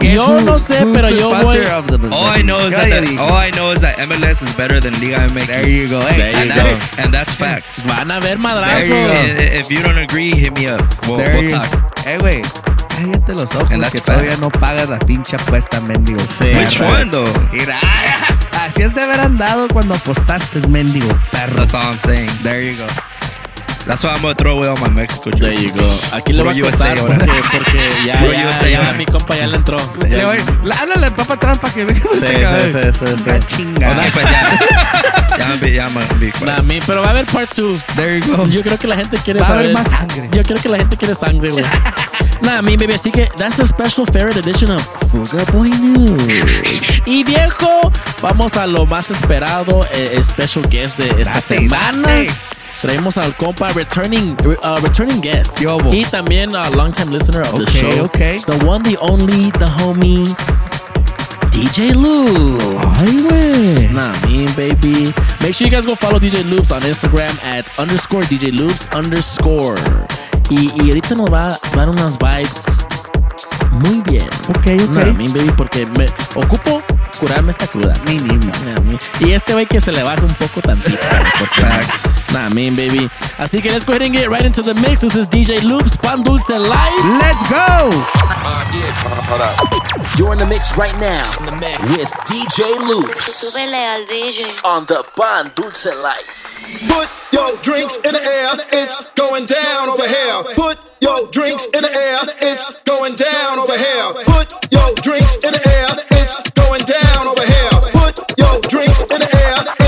Yo no sé, pero yo voy- All I know is that the, all I know is that MLS is better than Liga MX. There you go. Hey, There and, you that's, and that's fact. Van a ver you madrazos. go. I- If you don't agree, hit me up. We'll, There we'll you- talk. Eh, güey. Cállate los ojos And that's que fact. todavía no pagas la pinche apuesta, mendigo. Sí. Which one, though? Mira, así es de haber andado cuando apostaste, mendigo perro. That's all I'm saying. There you go. That's why I'm gonna throw away all my Mexico jerseys. There you go. Aquí le voy a USA porque, porque ya, Puro ya, USA ya ahora. mi compa ya le entró. Le- Ya- le voy- le- háblale al Papa Trump para que venga Sí, este sí, sí, sí, sí. Una chingada. Pues ya. Ya me ya be quiet. Nah, mi, pero va a haber part 2. There you go. Yo creo que la gente quiere Va a saber. haber más sangre. Yo creo que la gente quiere sangre, güey. Nah, mi baby, así que that's a special favorite edition of Fuga Boy News. Y viejo, vamos a lo más esperado, eh, el special guest de esta Date, semana. date. Traemos al compa returning, uh, returning guest. Y también a long time listener of the show. okay. The one, the only, the homie, DJ Loops. Ay, güey. Nah, mean baby. Make sure you guys go follow DJ Loops on Instagram at underscore DJ Loops underscore. Y, y ahorita nos va a dar unas vibes muy bien. Ok, ok. Nah, mean baby, porque me ocupo curarme esta cruda. Mínimo. Nah, mean. Y este güey que se le baje un poco tantito. nah, mean baby. Así que let's go ahead and get right into the mix. This is DJ Loops, Pan Dulce Live. Let's go. You're in the mix right now with DJ Loops DJ. on the Pan Dulce Life. Put your drinks in the air, it's going down over here. Put your drinks in the air, it's going down over here. Put your drinks in the air, it's going down over here. Put your drinks in the air,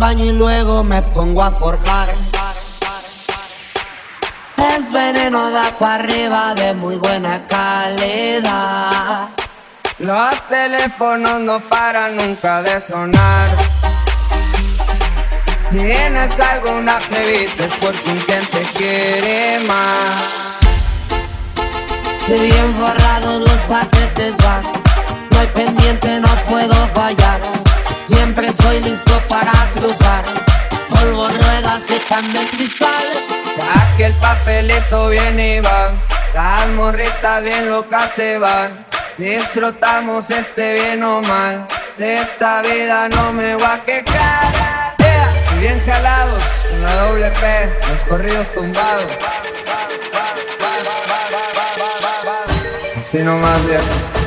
baño y luego me pongo a forjar. Es veneno de agua arriba de muy buena calidad. Los teléfonos no paran nunca de sonar. Tienes alguna plebita porque un quien te quiere más. Bien forrados los paquetes van. No hay pendiente, no puedo fallar. Siempre estoy listo para cruzar. Polvo, ruedas pan de cristal. Ya que el papelito viene y va. Las morritas bien locas se van. Disfrutamos este bien o mal. De esta vida no me voy a quejar. Yeah, bien jalados, con la doble P, los corridos tumbados. Así nomás, viejo.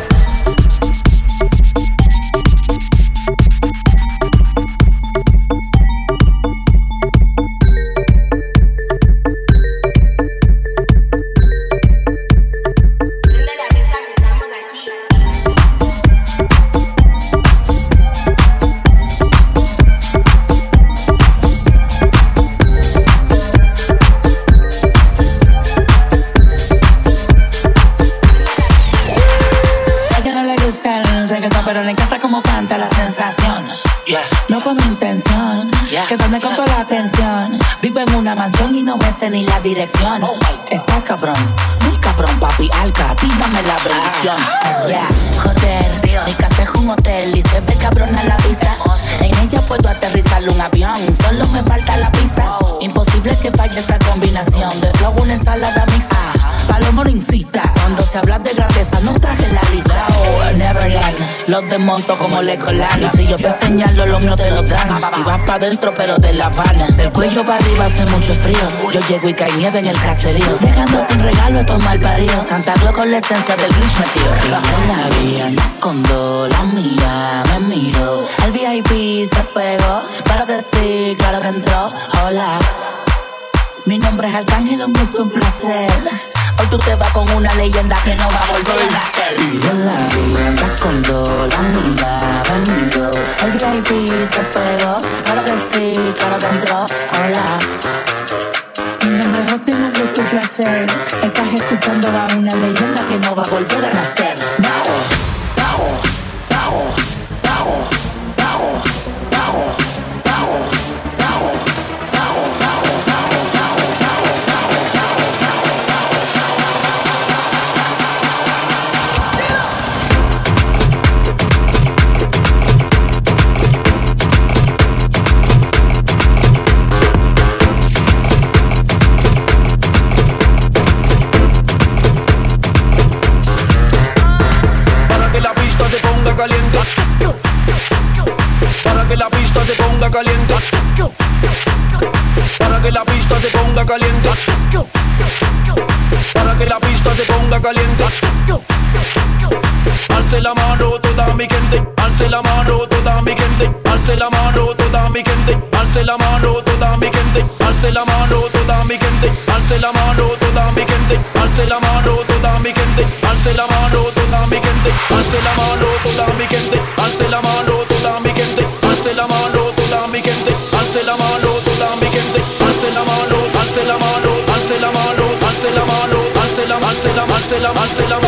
No fue mi intención quedarme con toda la atención. Vivo en una mansión y no me sé ni la dirección. Está cabrón, muy cabrón, papi, alca, pídame la bendición. Yeah, joder, mi casa es un hotel y se ve cabrón a la vista. En ella puedo aterrizar un avión, solo me falta la pista. Imposible que falle esta combinación de flow, una ensalada mixta. Palomo no incita, cuando se habla de grandeza no traje la lista. Oh, Neverland, los desmonto como le colan. Y si yo te señalo, los míos te lo dan. Y vas pa' dentro, pero de la Habana. Del cuello para arriba hace mucho frío. Yo llego y cae nieve en el caserío. Dejando sin regalo estos mal paridos. Santa Claus con la esencia del Grinch metido. Y en la vía, no escondo la mía, me miro. El VIP se pegó, claro que sí, claro que entró. Hola. Mi nombre es Arcángel, un gusto, un placer. Hoy tú te vas con una leyenda que no va a volver a nacer. Y en la vida con dos, la amiga vendió. El VIP se pegó, claro que sí, claro que entró. Hola. Lo mejor tengo de tu placer. Estás escuchando a una leyenda que no va a volver a nacer. Bravo, bravo, bravo, caliente. Para que la pista se ponga caliente. Alce la mano toda mi gente, alce la mano toda mi gente, alce la mano toda mi gente, alce la mano toda mi gente, alce la mano toda mi gente, alce la mano toda mi gente, alce la mano toda mi gente, alce la mano toda mi gente, alce la mano Marcela, Marcela,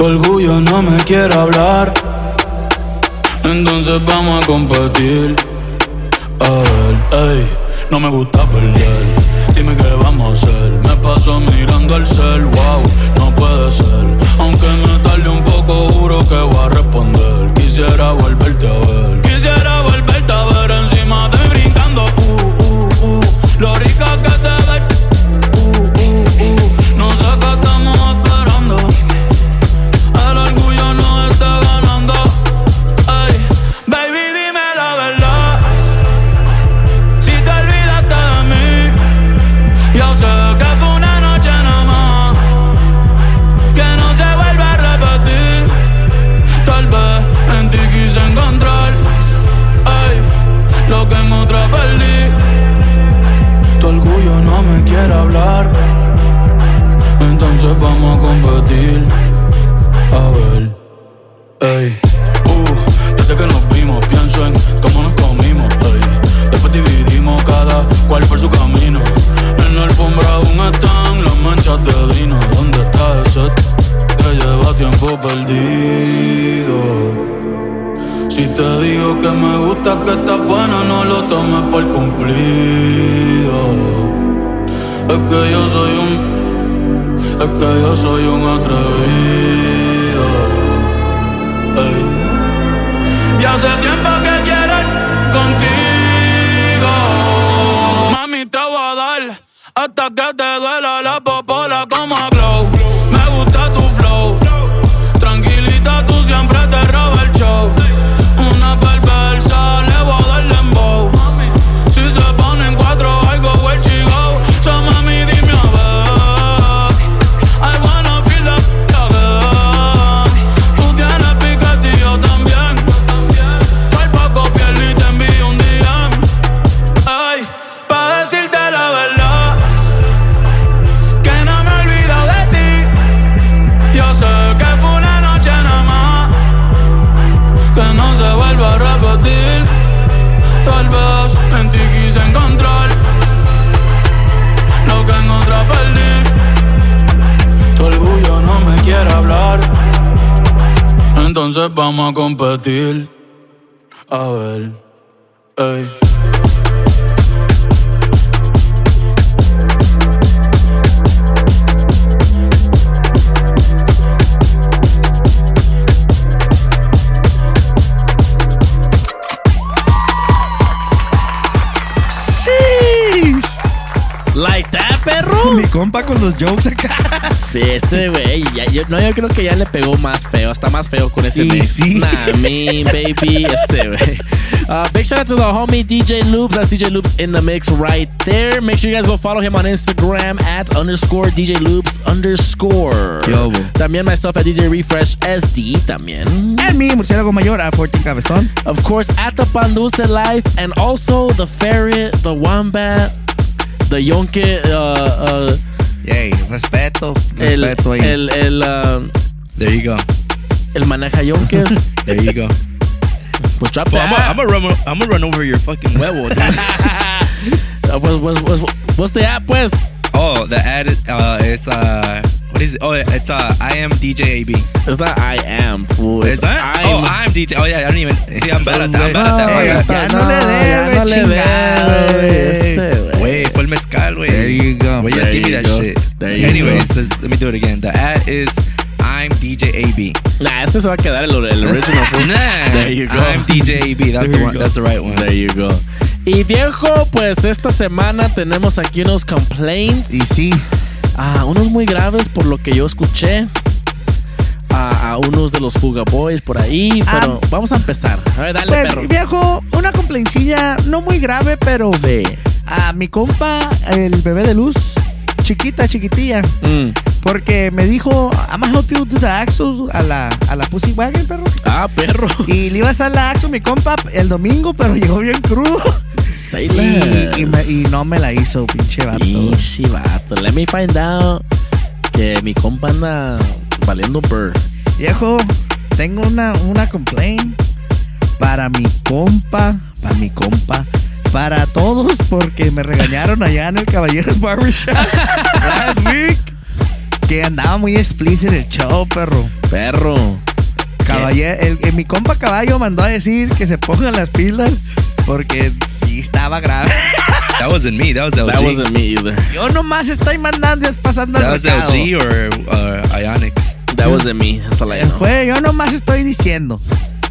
Tu orgullo no me quiere hablar, entonces vamos a competir. A ver, no me gusta perder. Dime qué vamos a hacer. Me paso mirando el cel, wow, no puede ser. Aunque me tarde un poco, juro que voy a responder. Quisiera volverte a ver. Quisiera volverte a ver encima de brincando. Uh, uh, uh. Lo rica que tiempo perdido? Si te digo que me gusta, que estás buena, no lo tomes por cumplido. Es que yo soy un es que yo soy un atrevido. Y hace tiempo que quiero contigo. Competir. Like that, perro. Mi compa con los jokes acá. Ese güey, yo, no, yo creo que ya le pegó más feo, está más feo con ese sí. Nah, me, baby, ese güey. Uh, big shout out to the homie DJ Loops. That's DJ Loops in the mix right there. Make sure you guys go follow him on Instagram at underscore DJ Loops underscore. Yo. También myself at DJ Refresh SD también. En mi murciélago mayor a 14 Cabezón. Of course, at the Panduce Life and also the ferret, the wombat, the yonke, uh, uh, Yay, respeto, el, respeto ahí. el, el, um, There you go. el maneja yonkes. There you go. Pues drop Well, I'm gonna run. I'm gonna run over your fucking huevo. dude. Uh, what's, what's, what's, what's the app, pues? oh, the ad is uh, it's uh, what is it? Oh, it's uh, I am DJ AB. It's not I am, fool. Is It's that? I'm, oh, I'm DJ. Oh yeah, I don't even see. I'm bad at that. I'm bad at that. ya no le ya debe, no le debe, ese, güey. Fue el mezcal, wait. There you go. Wait, just There give me you that go. shit. There you Anyways, go. let's, let me do it again. The ad is I'm DJ AB. Nah, ese se va a quedar el, el original, fool. Nah, There you go. I'm DJ AB. That's There the you one. go. That's the right one. There you go. Y viejo, pues esta semana tenemos aquí unos complaints. Y sí, Ah, unos muy graves por lo que yo escuché. A, a unos de los Fuga Boys por ahí. Ah. Pero vamos a empezar. A ver, dale, pues perro. viejo, una complaintsilla no muy grave, pero Sí. a mi compa, el bebé de luz, chiquita, chiquitilla, Mm. Porque me dijo, I'm gonna help you do the axles a la, a la Pussy Wagon, perro. Ah, perro. Y le iba a hacer la axle mi compa el domingo, pero llegó bien crudo. Say Y, y me- y no me la hizo, pinche vato. Pinche vato. Let me find out que mi compa anda valiendo burr. Viejo, tengo una, una complaint para mi compa, para mi compa, para todos porque me regañaron allá en el Caballeros Barbershop last week que andaba muy explícito el show, perro. Perro. Caballero, el, el- mi compa caballo mandó a decir que se pongan las pilas porque sí estaba grave. That wasn't me. That was LG. That wasn't me either. Yo nomás estoy mandando, es pasando That el was recado. LG or uh, Ionic. That wasn't me. That's all I know. Fue, yo nomás estoy diciendo.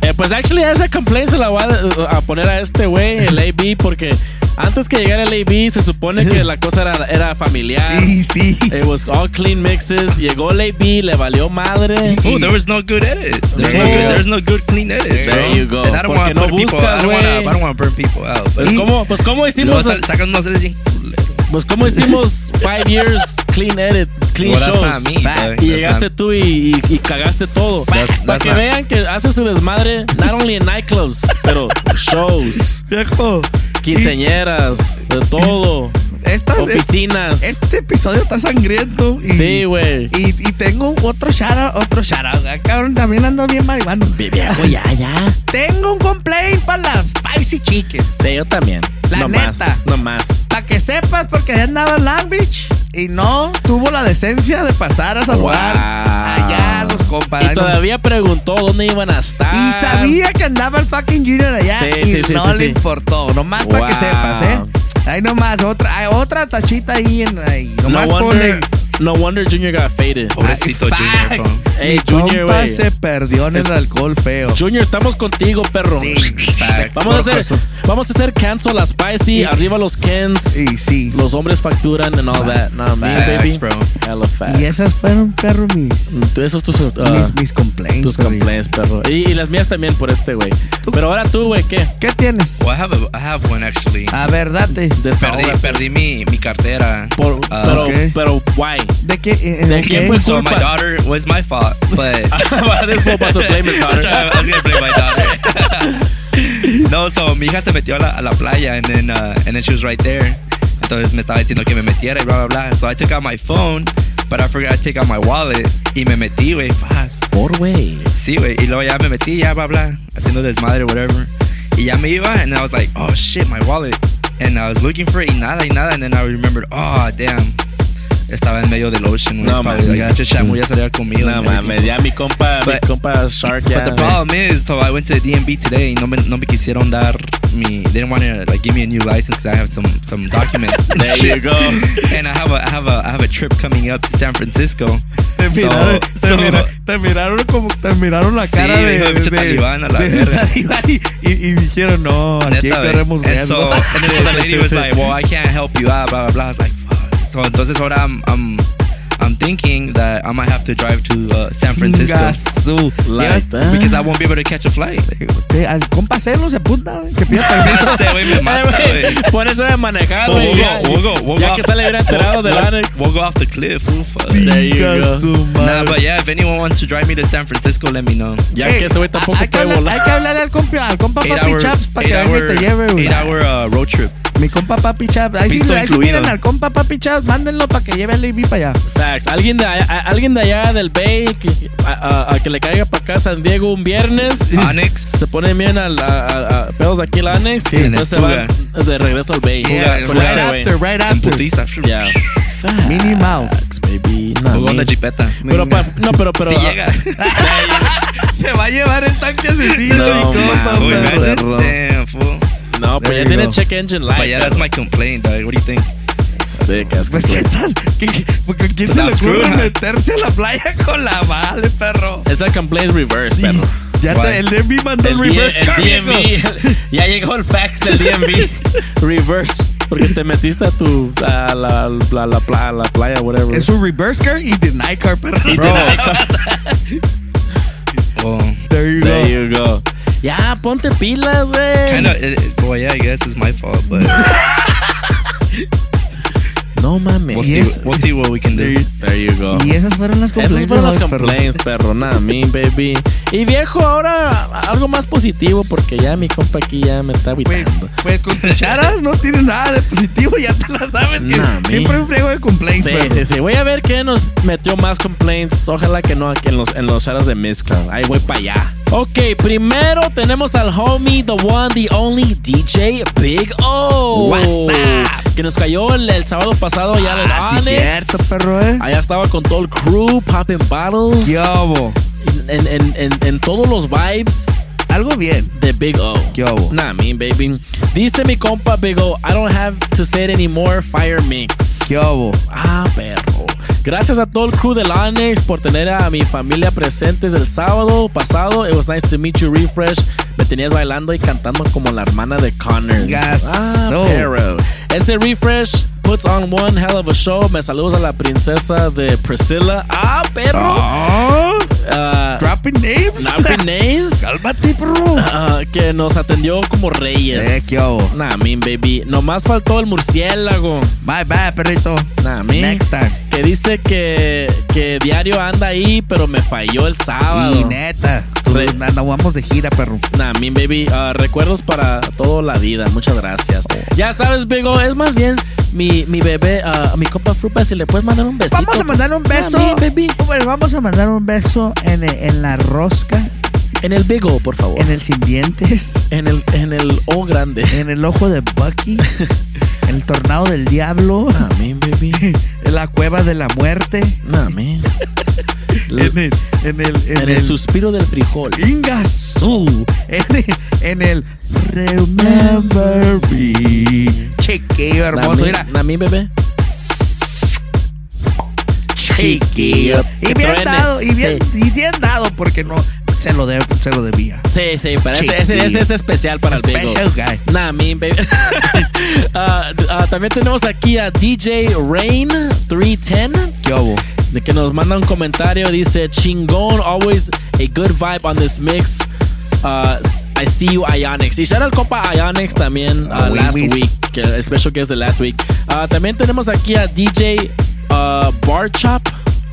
Eh, pues actually esa complaint se la voy a, a poner a este güey, el AB, porque antes que llegara el AB se supone que la cosa era, era familiar. Sí, sí. It was all clean mixes. Llegó el AB, le valió madre. Oh, there was no good edits. There's, There no, you good, go. there's no good clean edits. There bro. you go. And I don't Porque want no to people. I buscas, güey. I don't want to burn people out. Pues cómo, pues cómo hicimos, sacan unos pues cómo hicimos five years clean edit, clean Well, shows. me, y llegaste tú y, y- y cagaste todo. Para que vean que hace su desmadre, not only en nightclubs, pero shows, Viejo. quinceañeras, de todo. Esta- Oficinas. Este episodio está sangriento. Y, Sí, güey. Y, y tengo otro shout otro shout out. Cabrón, también ando bien marihuano. Viejo, ya, ya. Tengo un complaint para la Spicy Chicken. Sí, yo también. La no neta. Más, no más. Para que sepas, porque allá andaba en Long Beach y no tuvo la decencia de pasar a saludar Wow. allá a los compas. Y Ay, no. todavía preguntó dónde iban a estar. Y sabía que andaba el fucking Junior allá Sí, y sí, sí, no sí, le sí. importó. Nomás para que Wow. sepas, ¿eh? Ahí nomás, otra, hay otra tachita ahí en ahí. No Nomás wonder, ponen. No wonder Junior got faded. Pobrecito Ay, Junior, bro. Hey, Mi Junior, compa güey. se perdió en el alcohol feo. Junior, estamos contigo, perro. Sí, Facts. Vamos a hacer, vamos a hacer cancel la spicy, arriba los Kens. Y sí. Los hombres facturan and all that. No, me, Facts, baby. bro. Hella facts. Y esas fueron, perro, mis, Tú- Esos tus, uh, mis, mis complaints. tus perro. complaints, perro. Y, y las mías también por este güey. Pero ahora tú, güey, ¿qué? ¿Qué tienes? Well, I have a, I have one actually. A ver, date. Perdí, Desahógate. perdí mi, mi cartera. Por, Uh, pero, ok. pero, why? ¿De qué? eh, ¿De ok. quién fue so my culpa? daughter was my fault, but This fool about to blame his daughter. I was gonna blame my daughter. no, so mi hija se metió a la, a la playa and then uh, and then she was right there. Entonces me estaba diciendo que me metiera y bla bla bla. So I took out my phone, but I forgot to take out my wallet y me metí, güey, fast. Por güey. Sí, güey. Y luego ya me metí, ya, bla, bla, haciendo desmadre, whatever. Y ya me iba, and I was like, oh shit, my wallet. And I was looking for it, y nada, y nada. And then I remembered, oh, damn. Estaba en medio del ocean. No, like, ya. Shamu ya salía conmigo. No mames, ya mi compa, mi But- compa Shark ya. But the problem is, so I went to the DMV today, y no me, no me quisieron dar mi, they didn't want to like give me a new license because I have some some documents. There you go. And I have a I have a I have a trip coming up to San Francisco. Te miraron, So- te, so- mira- te miraron como te miraron la Sí, cara de, dijo, pinche de- talibán a la de talibán y, y, y dijeron no aquí Neta, queremos güey. And riesgo. so, and then the lady was like, well, I can't help you out, blah, blah, blah. I was like, fuck. So entonces ahora I'm, I'm, I'm thinking that I might have to drive to uh, San Francisco. Chingazo. Like that. Because I won't be able to catch a flight. Al compa Celo se apunta que pida permiso. Ese güey me mata, Eh, güey. güey, Pones a manejar, güey. we'll go, we'll go, we'll Ya go que off- sale bien enterado we'll- del we'll- We'll go off the cliff. Ooh. There you go. Nah, but yeah, if anyone wants to drive me to San Francisco, let me know. Ya Ey, que ese güey tampoco hay, que puede hablar- volar. hay que hablarle al compa, al compa Eight Papi hour, Chaps para que venga y te lleve, güey. eight hour uh, road trip. Mi compa Papi Chaps. Ahí sí, ahí sí miren al compa Papi Chaps, mándenlo para que lleve al AB para allá. Facts. Alguien de, allá, a- alguien de allá del Bay que, a, a- a que le caiga para acá a San Diego un viernes. Onyx. Se pone bien al, a, a- a- pedos aquí el Onyx y en después se el va de regreso al Bay. Yeah, right after, right after. putiza. Yeah. Minnie Mouse. Facts, baby. No, Jugó me- una jipeta. pero pa- no, pero, pero. Si llega. Se va a llevar el tanque asesino, No, mi compa. No, pues There ya you tiene go. check engine light. But yeah, that's my complaint, dog. What do you think? Sick ass Pues qué tal, ¿Qué- qué- ¿quién Pues se le I'm ocurre screwed, meterse a la playa con la vale, perro? Esa complaint es reverse, perro. Ya te, el DMV mandó el, El, reverse. DMV. ya llegó el fax del DMV. reverse. Porque te metiste a tu. a la, la, la, la playa, whatever. Es un reverse card y deny card, perro. Y Bro, te- Well, There you There go. you go. Ya, ponte pilas, güey. kind of. Well, yeah, I guess it's my fault, but No mames. we'll see. es- We'll see what we can do. There you go. Y esas fueron las complaints. Esas fueron las complaints, perro. Nada, me, baby. Y viejo, ahora algo más positivo porque ya mi compa aquí ya me está agüitando. Pues con cucharas no tiene nada de positivo, ya te la sabes que Nah, siempre un friego de complaints, Sí, sí, sí. Voy a ver qué nos metió más complaints. Ojalá que no aquí en los, en los shadows de Mezcla. Ahí voy para allá. Ok, primero tenemos al homie, the one, the only DJ Big O. What's up? Que nos cayó el, el sábado pasado ya en el Ah, sí, cierto, perro, eh. Allá estaba con todo el crew, popping bottles. ¿Qué hubo? En, en, en, en todos los vibes. Algo bien. De Big O. ¿Qué hubo? Nah, me, baby. Dice mi compa Big O, I don't have to say it anymore, Fire Mix. ¿Qué hubo? Ah, perro. Gracias a todo el crew del Onyx por tener a mi familia presentes el sábado pasado. It was nice to meet you, Refresh. Me tenías bailando y cantando como la hermana de Connor. Ah, perro. Ese Refresh puts on one hell of a show. Me saludos a la princesa de Priscilla. Ah, perro. Ah, Dropping names. Dropping names. Cálmate, perro. Ah, que nos atendió como reyes. Eh, ¿qué hubo? Nah, mean, baby. Nomás faltó el murciélago. Bye, bye, perrito. Nah, mean. Next time. Que dice que, que diario anda ahí, pero me falló el sábado. Y neta, pues, Re- anda- vamos de gira, perro. Nah, mean, baby. ah, recuerdos para toda la vida. Muchas gracias. Ya sabes, Bigo, es más bien mi, mi bebé, ah, mi compa Frupa, si le puedes mandar un besito. Vamos a mandar un beso. mean, baby. Bueno, vamos a mandar un beso en, en la rosca, En el Bigo, por favor. en el sin dientes, En el, en el O grande. en el ojo de Bucky, en el tornado del diablo, Nah, mean, baby. la cueva de la muerte, man. en el, en el, en En el suspiro del frijol. Ingasú, en el, en el Remember Me. Chiquillo hermoso, mira. Nami, bebé. Chiquillo. Y bien truene. dado, y bien, Sí. y bien dado, porque no se lo, de- se lo debía. Sí, sí, pero ese, ese, ese es especial para el Bigo. Special guy. Nah, me, baby. Ah, ah, también tenemos aquí a DJ Rain 310. ¿Qué hubo? De que nos manda un comentario. Dice: Chingón, always a good vibe on this mix. Uh, I see you, Ionix. Y shout out al compa Ionix también uh, last Wiwis. week. Que special guest de last week. Uh, también tenemos aquí a DJ uh, Barchop.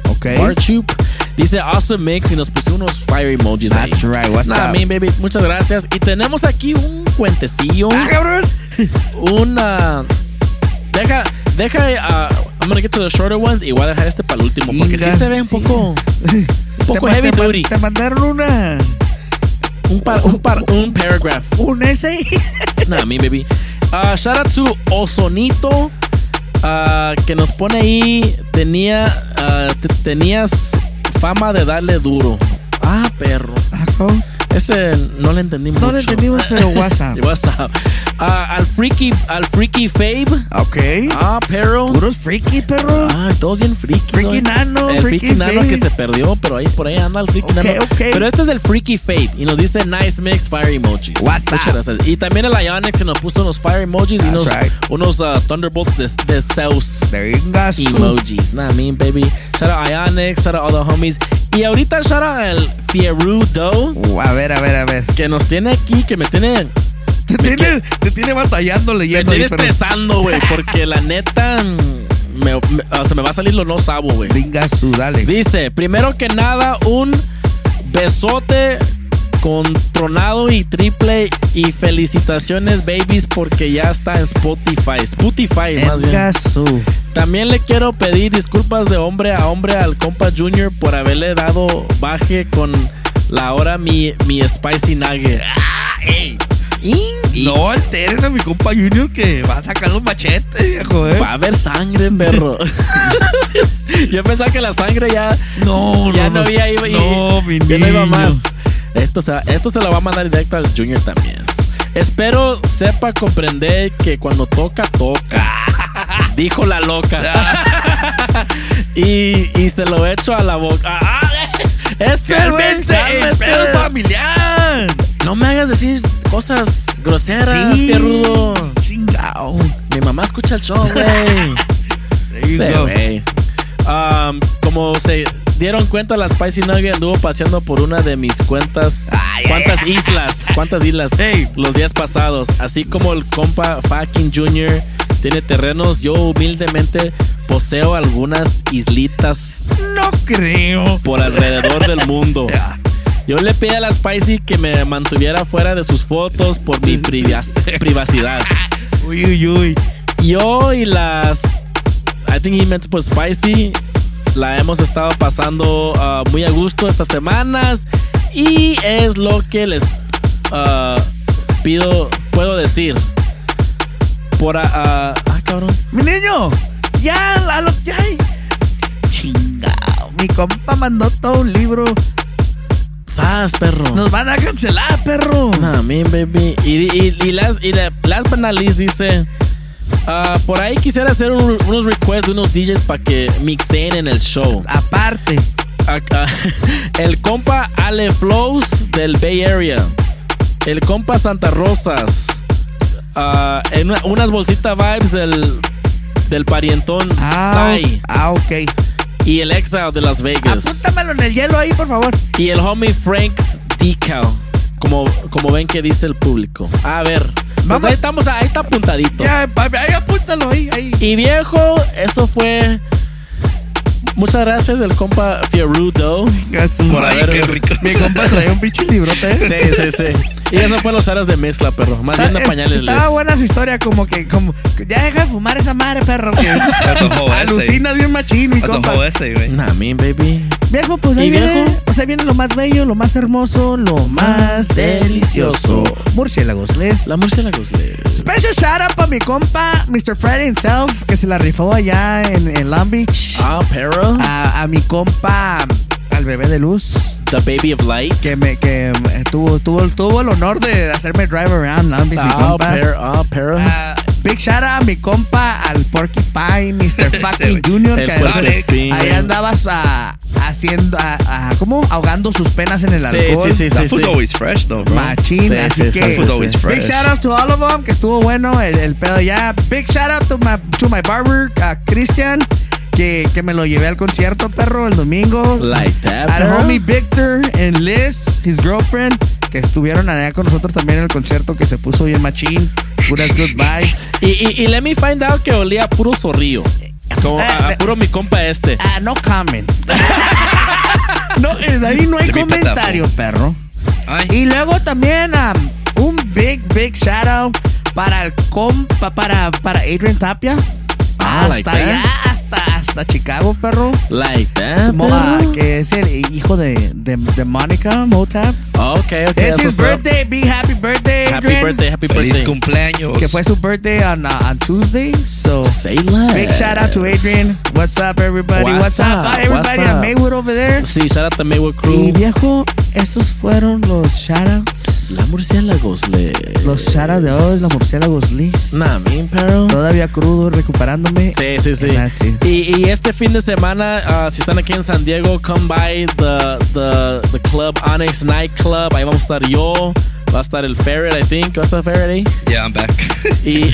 Ok. Barchup. Dice awesome mix y nos puso unos fire emojis ahí. That's right, what's Nah, up? mean, baby, muchas gracias. Y tenemos aquí un cuentecillo. Ah, cabrón. Una. Deja. Deja. uh, I'm gonna get to the shorter ones y voy a dejar este para el último. Porque sí Inga, se ve un sí. poco. Un poco Te heavy te duty. Te mandaron una. Un, par, un, par, un paragraph. Un essay. Nah, me baby. Uh, shout out to Osonito. uh, que nos pone ahí. Tenía. uh, te- tenías fama de darle duro. Ah, perro. Ese no le entendí mucho. No lo entendimos, pero WhatsApp. WhatsApp. Ah, al freaky, al freaky Fabe. Ok. Ah, perro. Puros freaky, perro. Ah, todos bien freaky. Freaky ¿no? nano, El freaky freaky, nano que se perdió, pero ahí por ahí anda el freaky Ok, nano. ok. Pero este es el freaky Fabe y nos dice nice mix fire emojis. WhatsApp. Muchas gracias. Y también el Ionic que nos puso unos fire emojis y That's unos, right. unos uh, Thunderbolts de, de Zeus Venga, emojis. Nah, mean baby. Shout out Ionic, shout out all the homies. Y ahorita shout out el Fierudo Uh, a ver, a ver, a ver. que nos tiene aquí, que me tiene Te tiene, te tiene batallando me leyendo. tiene ahí, pero- estresando, güey, porque la neta me, me- o sea, me va a salir lo no sabo, güey. Venga, su, dale. Dice, primero que nada, un besote con tronado y triple y felicitaciones, babies, porque ya está en Spotify. Spotify, más bien. Venga, su. También le quiero pedir disculpas de hombre a hombre al compa Junior por haberle dado baje con la hora mi, mi Spicy Nugget. Y- No alteren a mi compa Junior que va a sacar los machetes, viejo, eh. Va a haber sangre, perro. Yo pensaba que la sangre ya No, ya no, no, no. había iba, y- No, mi ya no iba más. Esto se, esto se lo va a mandar directo al Junior también. Espero sepa comprender que cuando toca, toca. Dijo la loca. y, y se lo echo a la boca. ¡Es el pedo familiar. No me hagas decir cosas groseras, Sí. rudo. Chingao. Mi mamá escucha el show, güey. Sí, güey. Um, como se dieron cuenta, la Spicy Nugget anduvo paseando por una de mis cuentas. ¿Cuántas islas? ¿Cuántas islas? Hey. Los días pasados. Así como el compa Fucking Junior tiene terrenos, yo humildemente poseo algunas islitas No creo. por alrededor del mundo. Yo le pedí a la Spicy que me mantuviera fuera de sus fotos por mi privacidad. Uy, uy, uy. Yo y las. I think he meant to put Spicy. La hemos estado pasando ah, muy a gusto estas semanas. Y es lo que les ah, pido, puedo decir. Por. ah, ah, ah, cabrón. Mi niño, ya, la, lo- ya. Chingao. Mi compa mandó todo un libro. ¡Sas, perro! Nos van a cancelar, perro. Nah, man, baby. Y, y, y las, y la, last but not least dice: ah, Por ahí quisiera hacer un- unos requests de unos DJs para que mixen en el show. Aparte. Acá, el compa Ale Flows del Bay Area. El compa Santa Rosas. ah, en una- unas bolsitas vibes del, del parientón Ah, Sai. ah, ok. Y el Exile de Las Vegas. Apúntamelo en el hielo ahí, por favor. Y el homie Frank's Decal. Como, como ven que dice el público. A ver. Pues Vamos. ahí estamos, ahí está apuntadito. Ya, papi, ahí apúntalo ahí, ahí. Y viejo, eso fue. Muchas gracias, el compa Fierudo. Por Ay, haber- qué rico. Mi compa traía un pinche librote. ¿eh? Sí, sí, sí. Y eso fue los aras de mezcla, perro. Más bien de Eh, pañales. Estaba les. buena su historia, como que, como, ya deja de fumar esa madre, perro. Que alucina bien machín, mi compa. essay, güey. Nah, me, baby. Viejo, pues ahí ¿Y viene, viejo? o sea, viene lo más bello, lo más hermoso, lo más delicioso. Murciélagos, les. La murciélagos les. Special shout out para mi compa, Mr. Freddy himself, que se la rifó allá en, en Long Beach. Ah, perro. A, a mi compa, al bebé de luz. The baby of light. Que me, que tuvo, tuvo, tuvo el honor de hacerme drive around Long Beach, mi Ah, compa. perro. Ah, perro. Ah, big shout out a mi compa, al Porcupine, Mr. Fucking Junior, El que ahí andabas ah, haciendo, ah, ah, ¿cómo? Ahogando sus penas en el Sí, alcohol. sí, sí, sí, food's sí. always fresh, though, bro. Machín, Sí, así sí, que food's always Big fresh. shout out to all of them, que estuvo bueno el, el pedo ya. Big shout out to my, to my barber, uh, Christian, que, que me lo llevé al concierto, perro, el domingo. Like that, Al homie Victor and Liz, his girlfriend, que estuvieron allá con nosotros también en el concierto, que se puso bien machín. Puras good vibes. Y, y, y let me find out que olía a puro zorrillo. Como a, a puro mi compa este. Ah, no comment. no, eh, de ahí no hay comentario, perro. Ay. Y luego también um, un big, big shout out para el compa, para, para Adrian Tapia. Ah, hasta like allá, hasta, hasta Chicago, perro. Like that. Mo- perro. que es el hijo de, de, de Monica Motap. Ok, ok. Es that's his what's up. birthday. Big happy birthday, Happy Adrian. birthday, happy Feliz birthday. cumpleaños. Que fue su birthday on, uh, on Tuesday. So Say less. big shout out to Adrian. What's up, everybody? What's What's, up, up? everybody What's at up? Maywood over there? Sí, shout out to Maywood Y Crew. viejo, esos fueron los shoutouts. La murciélagos le. Los shoutouts de hoy, los murciélagos Liz. Nah, mean, perro. Todavía crudo, recuperándome. Sí, sí, sí. Y, y este fin de semana, ah, si están aquí en San Diego, come by the, the, the club Onyx Night Club. Ahí vamos a estar yo. Va a estar el Ferret, I think. ¿Va a estar Ferret ahí? Yeah, I'm back. Y,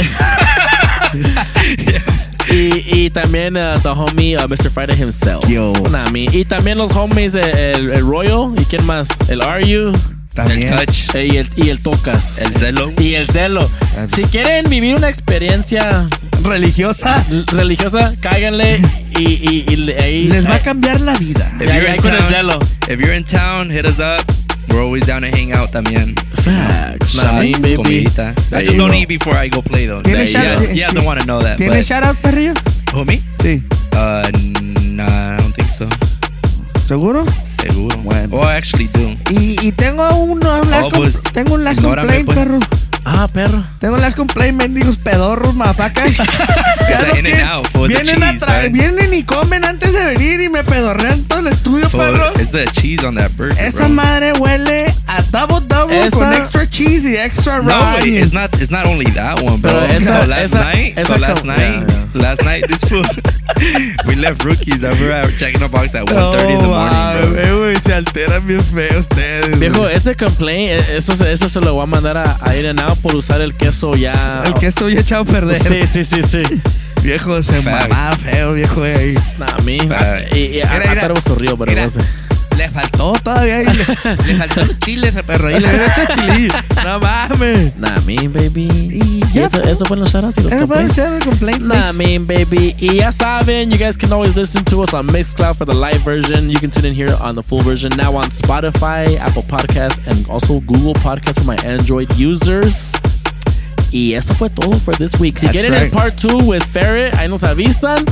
y, y también uh, the homie uh, Mr. Friday himself. Yo. Nah, me. Y también los homies, eh, el, el Royal. ¿Y quién más? El Are You. También. El touch. y, el, y el Tocas. El celo. Y el Celo. Si quieren vivir una experiencia Religiosa. religiosa, cáiganle y, y, y le- ahí. Les va a cambiar la vida. If you're in con el town, celo. if you're in town, hit us up. We're always down to hang out también. Facts. Baby. comidita. I There just don't eat before I go play though. ¿Tiene Yeah, shout- yeah, you guys don't want to know that. ¿Tiene But, shoutout, perrillo? who, me? Sí. Uh, nah, I don't think so. ¿Seguro? Seguro. Bueno. Oh, I actually do. Y, y tengo un last Oh, com- pues, tengo un last complaint, pues. perro. Ah, perro. Tengo un last complaint, mendigos pedorros, mafacas. in and vienen, a vienen y comen antes de venir y me pedorrean todo el estudio, perro. it's the cheese on that burger, Esa bro. madre huele a double double Esa- con extra cheese y extra raw No, it's not. It's not only that one, bro. Pero esa- so last esa- night, esa so last night, yeah, last night, this food, we left rookies over at checking the box at 1.30 in the morning, bro. mames, güey, se alteran bien feo ustedes. Viejo, ese complaint, eh, eso, se- eso se lo voy a mandar a, a Ir Out por usar el queso ya. el queso ya echado a perder. Sí, sí, sí, sí. Viejo, se mamaba feo, viejo, ahí. Nah. Fact. Y, y a, a mira. Tarbo Zorrillo, pero Mira. no sé. Le faltó todavía. ahí, Le, le faltó los chiles, perro. Y le hubiera hecho chilillo. No mames. Nah, me, baby. Y ya, eso, eso fueron los shoutouts y los Eso fueron complaints. shoutouts y complaints, Nah, thanks. mean, baby. Y ya saben, you guys can always listen to us on Mixcloud for the live version. You can tune in here on the full version. Now on Spotify, Apple Podcasts, and also Google Podcasts for my Android users. Y eso fue todo for this week. Si That's quieren right. el part 2 with Ferret, ahí nos avisan.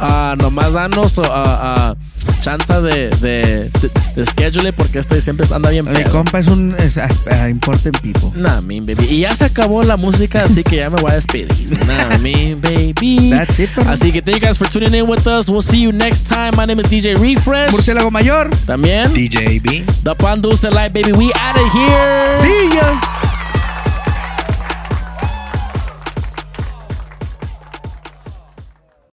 Ah, nomás danos uh, uh, chance de, de, de, de schedule porque este siempre anda bien Mi compa es un es, uh, important people. Nah, mean baby. Y ya se acabó la música, así que ya me voy a despedir. Nah, mean baby. That's it, perro. Así que thank you guys for tuning in with us. We'll see you next time. My name is DJ Refresh. Murciélago Mayor. También. DJ B. The Pan Dulce Light, baby. We out of here. See ya.